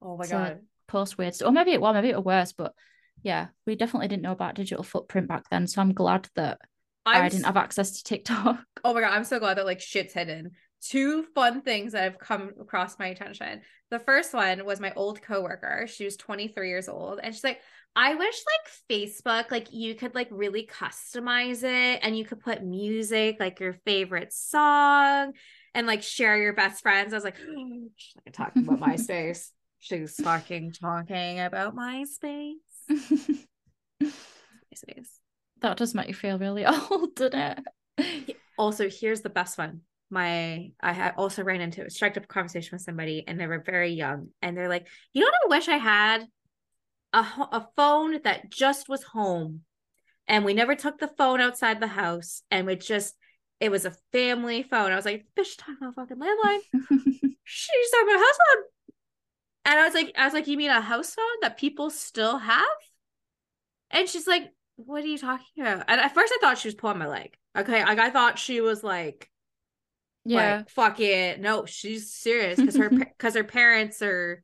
oh my God. post weird stuff. Or maybe it was maybe it was worse, but yeah, we definitely didn't know about digital footprint back then. So I'm glad that I'm I didn't have access to TikTok. Oh my god, I'm so glad that like shit's hidden. Two fun things that have come across my attention. The first one was my old coworker. She was 23 years old, and she's like, "I wish like Facebook, like you could like really customize it, and you could put music, like your favorite song, and like share your best friends." I was like, "She's like talking about MySpace. She's fucking talking about MySpace." MySpace. that does make you feel really old, doesn't it? also here's the best one. My i also ran into a struck up a conversation with somebody and they were very young and they're like you know what i wish i had? A, a phone that just was home and we never took the phone outside the house and we just it was a family phone. I was like bitch talking about fucking landline? She's talking about house phone and i was like i was like you mean a house phone that people still have and she's like what are you talking about and at first i thought she was pulling my leg okay like i thought she was like yeah. like fuck it no she's serious because her because her parents are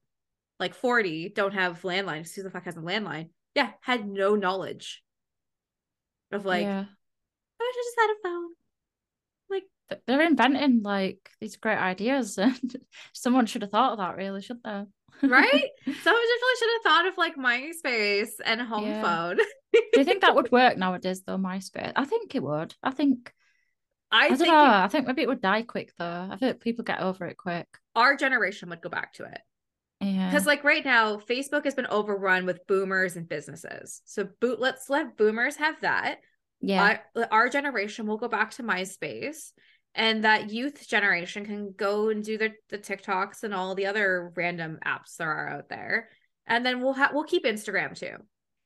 like 40 don't have landlines who the fuck has a landline yeah had no knowledge of like, yeah. oh, I just had a phone. Like They're inventing like these great ideas, and someone should have thought of that, really, shouldn't they? Right? so I definitely should have thought of like MySpace and home Yeah. phone. Do you think that would work nowadays, though? MySpace, I think it would. I think I, I, don't think know. it- I think maybe it would die quick, though. I think people get over it quick. our generation would go back to it. Yeah, Because like right now, Facebook has been overrun with boomers and businesses. So boot let's let boomers have that. yeah, I, our generation will go back to MySpace. And that youth generation can go and do the, the TikToks and all the other random apps there are out there. And then we'll have we'll keep Instagram too.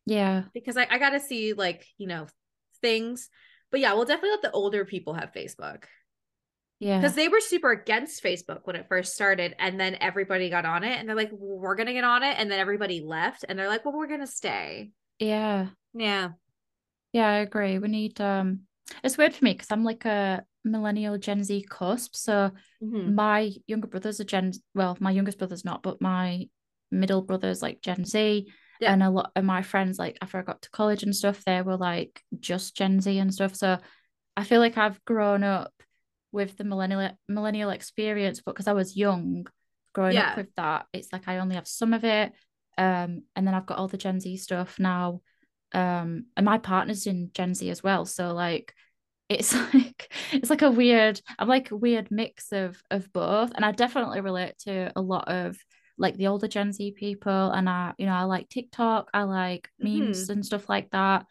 yeah, because I, I got to see like you know things but yeah we'll definitely let the older people have facebook yeah. because they were super against facebook when it first started and then everybody got on it and they're like well, we're gonna get on it and then everybody left and they're like well we're gonna stay Yeah, yeah yeah, I agree. We need um it's weird for me because I'm like a millennial Gen Z cusp. So Mhm. my younger brother's a Gen well, my youngest brother's not, but my middle brother's like Gen Z. Yeah. And a lot of my friends, like after I got to college and stuff, they were like just Gen Z and stuff. So I feel like I've grown up with the millennial millennial experience, but because I was young, growing Yeah. up with that, it's like I only have some of it. Um, and then I've got all the Gen Z stuff now. Um, and my partner's in Gen Z as well. So like it's like it's like a weird I'm like a weird mix of of both. And I definitely relate to a lot of like the older Gen Z people. And I, you know, I like TikTok, I like memes and stuff like that.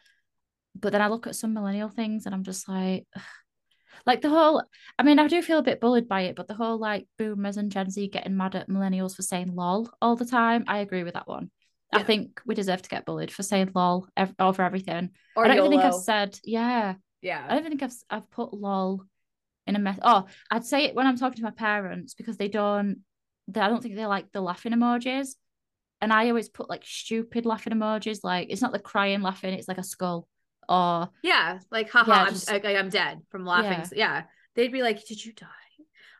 But then I look at some millennial things and I'm just like ugh. like the whole I mean, I do feel a bit bullied by it, but the whole like boomers and Gen Z getting mad at millennials for saying lol all the time, I agree with that one. I think we deserve to get bullied for saying lol ev- over everything. or I don't even think I've said, yeah. Yeah. I don't even think I've I've put lol in a mess. Oh, I'd say it when I'm talking to my parents because they don't. They, I don't think they like the laughing emojis, and I always put like stupid laughing emojis. Like it's not the crying laughing; it's like a skull. Or yeah like haha Yeah, I'm, just- like, I'm dead from laughing Yeah. yeah. they'd be like did you die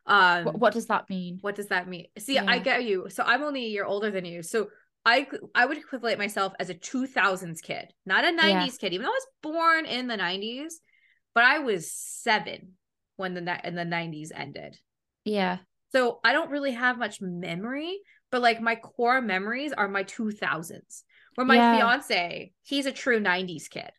um what, what does that mean? what does that mean see i get you so i'm only a year older than you so i i would equivalent myself as a 2000s kid not a 90s Yeah. kid even though i was born in the 90s but i was seven when the in the 90s ended. Yeah, so i don't really have much memory but like my core memories are my 2000s where my Yeah. fiance he's a true 90s kid.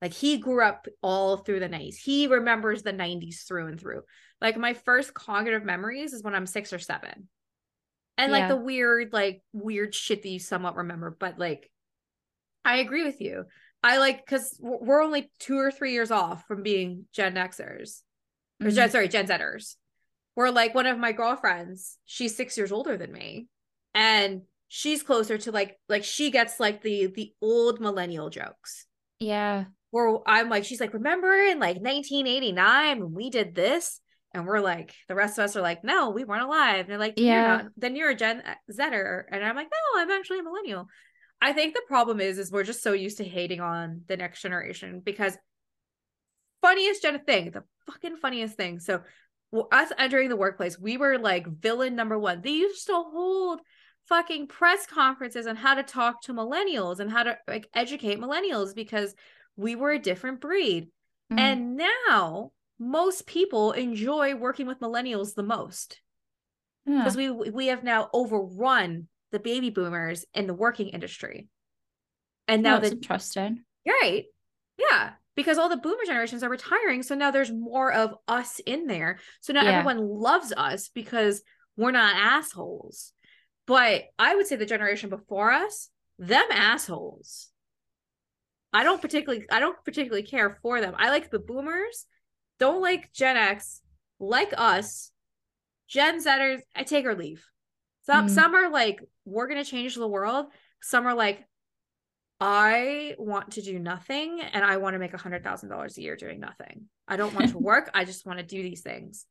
Like he grew up all through the 90s he remembers the 90s through and through. Like my first cognitive memories is when i'm six or seven and like the weird like weird shit that you somewhat remember but like i agree with you. I like because we're only two or three years off from being gen xers. Or Mhm. gen, sorry gen zers. Where like one of my girlfriends she's six years older than me and she's closer to like like she gets like the the old millennial jokes. Yeah, where i'm like she's like remember in like 1989 when we did this and we're like the rest of us are like no we weren't alive and they're like yeah not. then you're a gen Zer. and i'm like no i'm actually a millennial i think the problem is is we're just so used to hating on the next generation because funniest gen thing the fucking funniest thing so well, us entering the workplace we were like villain number one they used to hold fucking press conferences on how to talk to millennials and how to like educate millennials because we were a different breed Mm. and now most people enjoy working with millennials the most hmm. yeah. because we we have now overrun the baby boomers in the working industry and oh, now Oh, that's the interesting. Right. Yeah. Because all the boomer generations are retiring. So now there's more of us in there. So now Yeah. everyone loves us because we're not assholes. But I would say the generation before us, them assholes. I don't particularly I don't particularly care for them. I like the boomers, don't like Gen X, like us. Gen Zers, I take or leave. Some Mm. some are like, we're gonna change the world. Some are like, I want to do nothing and I want to make a hundred thousand dollars a year doing nothing. I don't want to work. I just want to do these things.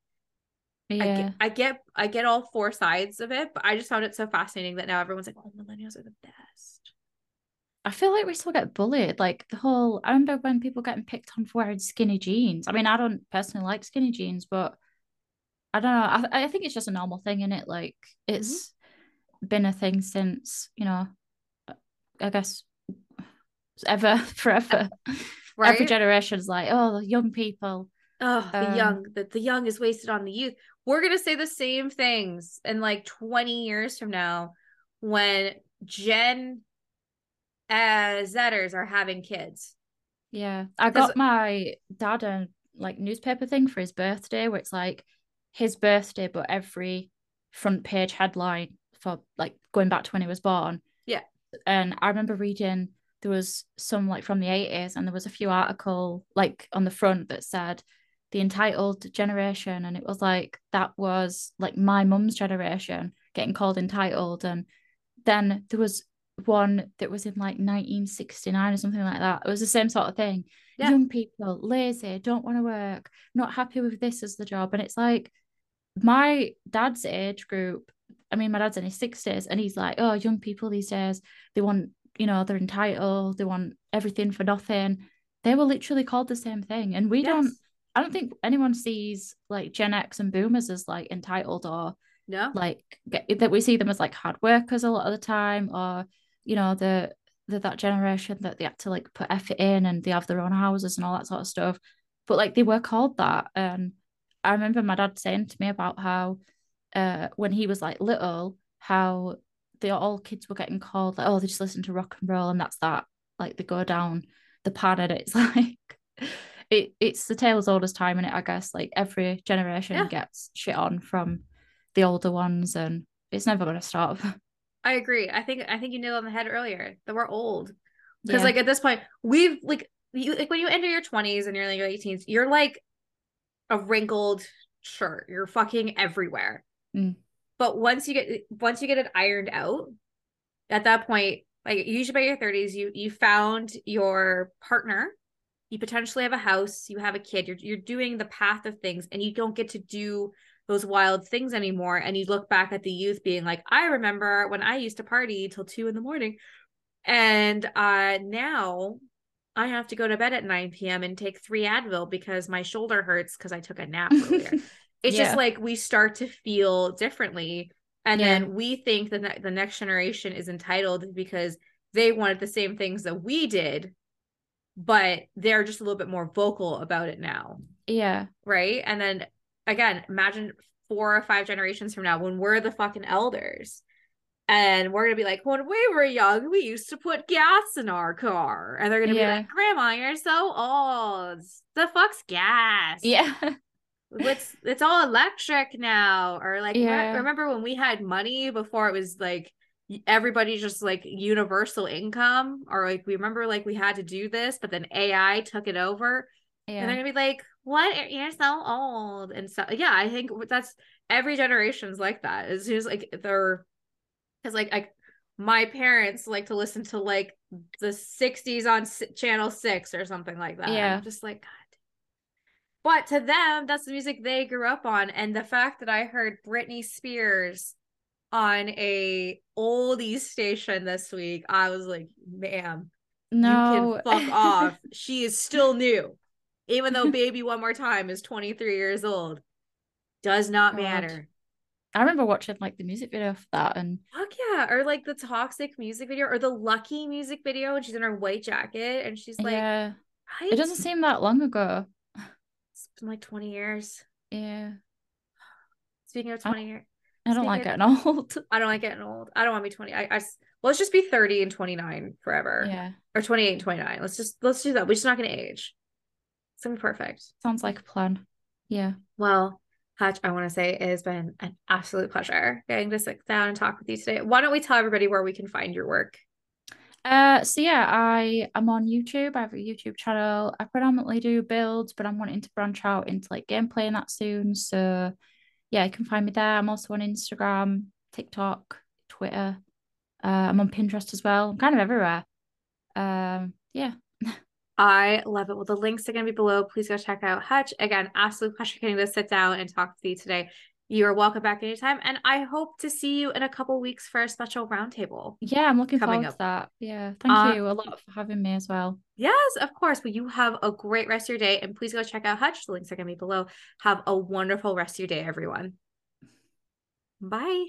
I Yeah, get, I get I get all four sides of it, but I just found it so fascinating that now everyone's like, oh, millennials are the best. I feel like we still get bullied. Like the whole, I remember when people getting picked on for wearing skinny jeans. I mean, I don't personally like skinny jeans, but I don't know. I, I think it's just a normal thing in it. Like it's been a thing since, you know, I guess ever, forever. right? every generation's like, oh, the young people. Oh, the Um, young, the, the young is wasted on the youth. We're gonna say the same things in like 20 years from now when Gen uh, Zetters are having kids. Yeah. I got my dad a like newspaper thing for his birthday where it's like his birthday, but every front page headline for like going back to when he was born. Yeah. And I remember reading there was some like from the 80s and there was a few article like on the front that said the entitled generation and it was like that was like my mum's generation getting called entitled and then there was one that was in like 1969 or something like that. It was the same sort of thing. Yeah. young people lazy don't want to work not happy with this as the job. And it's like my dad's age group i mean my dad's in his 60s and he's like oh young people these days they want you know they're entitled they want everything for nothing. They were literally called the same thing. And we don't I don't think anyone sees like Gen X and boomers as like entitled or No. like get, that we see them as like hard workers a lot of the time or you know the the that generation that they had to like put effort in and they have their own houses and all that sort of stuff. But like they were called that. And I remember my dad saying to me about how uh when he was like little how they all kids were getting called like oh they just listen to rock and roll and that's that. Like they go down the pan and it's like it it's the tale as old as time in it I guess. Like every generation Yeah. gets shit on from the older ones and it's never going to stop I agree. I think I think you nailed on the head earlier that we're old. Because Yeah. like at this point, we've like you like when you enter your 20s and you're like your 18s, you're like a wrinkled shirt. You're fucking everywhere. Mm. But once you get once you get it ironed out, at that point, like usually by your 30s, you you found your partner, you potentially have a house, you have a kid, you're you're doing the path of things, and you don't get to do those wild things anymore. And you look back at the youth being like, I remember when I used to party till two in the morning. And uh now I have to go to bed at 9 p.m. and take three Advil because my shoulder hurts because I took a nap earlier. It's Yeah. just like we start to feel differently. And Yeah. then we think that ne- the next generation is entitled because they wanted the same things that we did, but they're just a little bit more vocal about it now. yeah Right. And then again, imagine four or five generations from now when we're the fucking elders. And we're gonna be like, when we were young, we used to put gas in our car. And they're gonna Yeah. be like, Grandma, you're so old. The fuck's gas? yeah it's it's all electric now or like Yeah. remember when we had money before it was like everybody just like universal income or like we remember like we had to do this but then ai took it over and they're yeah gonna be like what? You're so old. And so yeah i think that's every generation's like that. It's just like they're because like like my parents like to listen to like the 60s on S- channel 6 or something like that. Yeah. I'm just like god but to them that's the music they grew up on. And the fact that i heard britney spears on a oldies station this week i was like ma'am no you can fuck off. She is still new. Even though Baby One More Time is 23 years old. Does not God. matter. I remember watching like the music video for that and Fuck yeah. Or like the toxic music video or the lucky music video and she's in her white jacket and she's like, yeah it doesn't seem that long ago It's been like 20 years. yeah Speaking of 20 years, I don't like getting old I don't like getting old. I don't want to be 20. I, I s- let's just be 30 and 29 forever. yeah Or 28 and 29. Let's just let's do that. We're just not gonna age. It's gonna be perfect. sounds like a plan yeah Well, Hutch, I want to say it has been an absolute pleasure getting to sit down and talk with you today. Why don't we tell everybody where we can find your work? Uh, so yeah, I am on YouTube. I have a YouTube channel. I predominantly do builds, but I'm wanting to branch out into like gameplay and that soon. So yeah, you can find me there. I'm also on Instagram, TikTok, Twitter. Uh, I'm on Pinterest as well. I'm kind of everywhere. Um, yeah. I love it. Well, the links are going to be below. Please go check out Hutch. Again, absolute pleasure getting to sit down and talk to you today. You are welcome back anytime. And I hope to see you in a couple weeks for a special roundtable. Yeah, I'm looking forward up. to that. Yeah. Thank Uh, you a lot for having me as well. Yes, of course. Well, you have a great rest of your day. And please go check out Hutch. The links are going to be below. Have a wonderful rest of your day, everyone. Bye.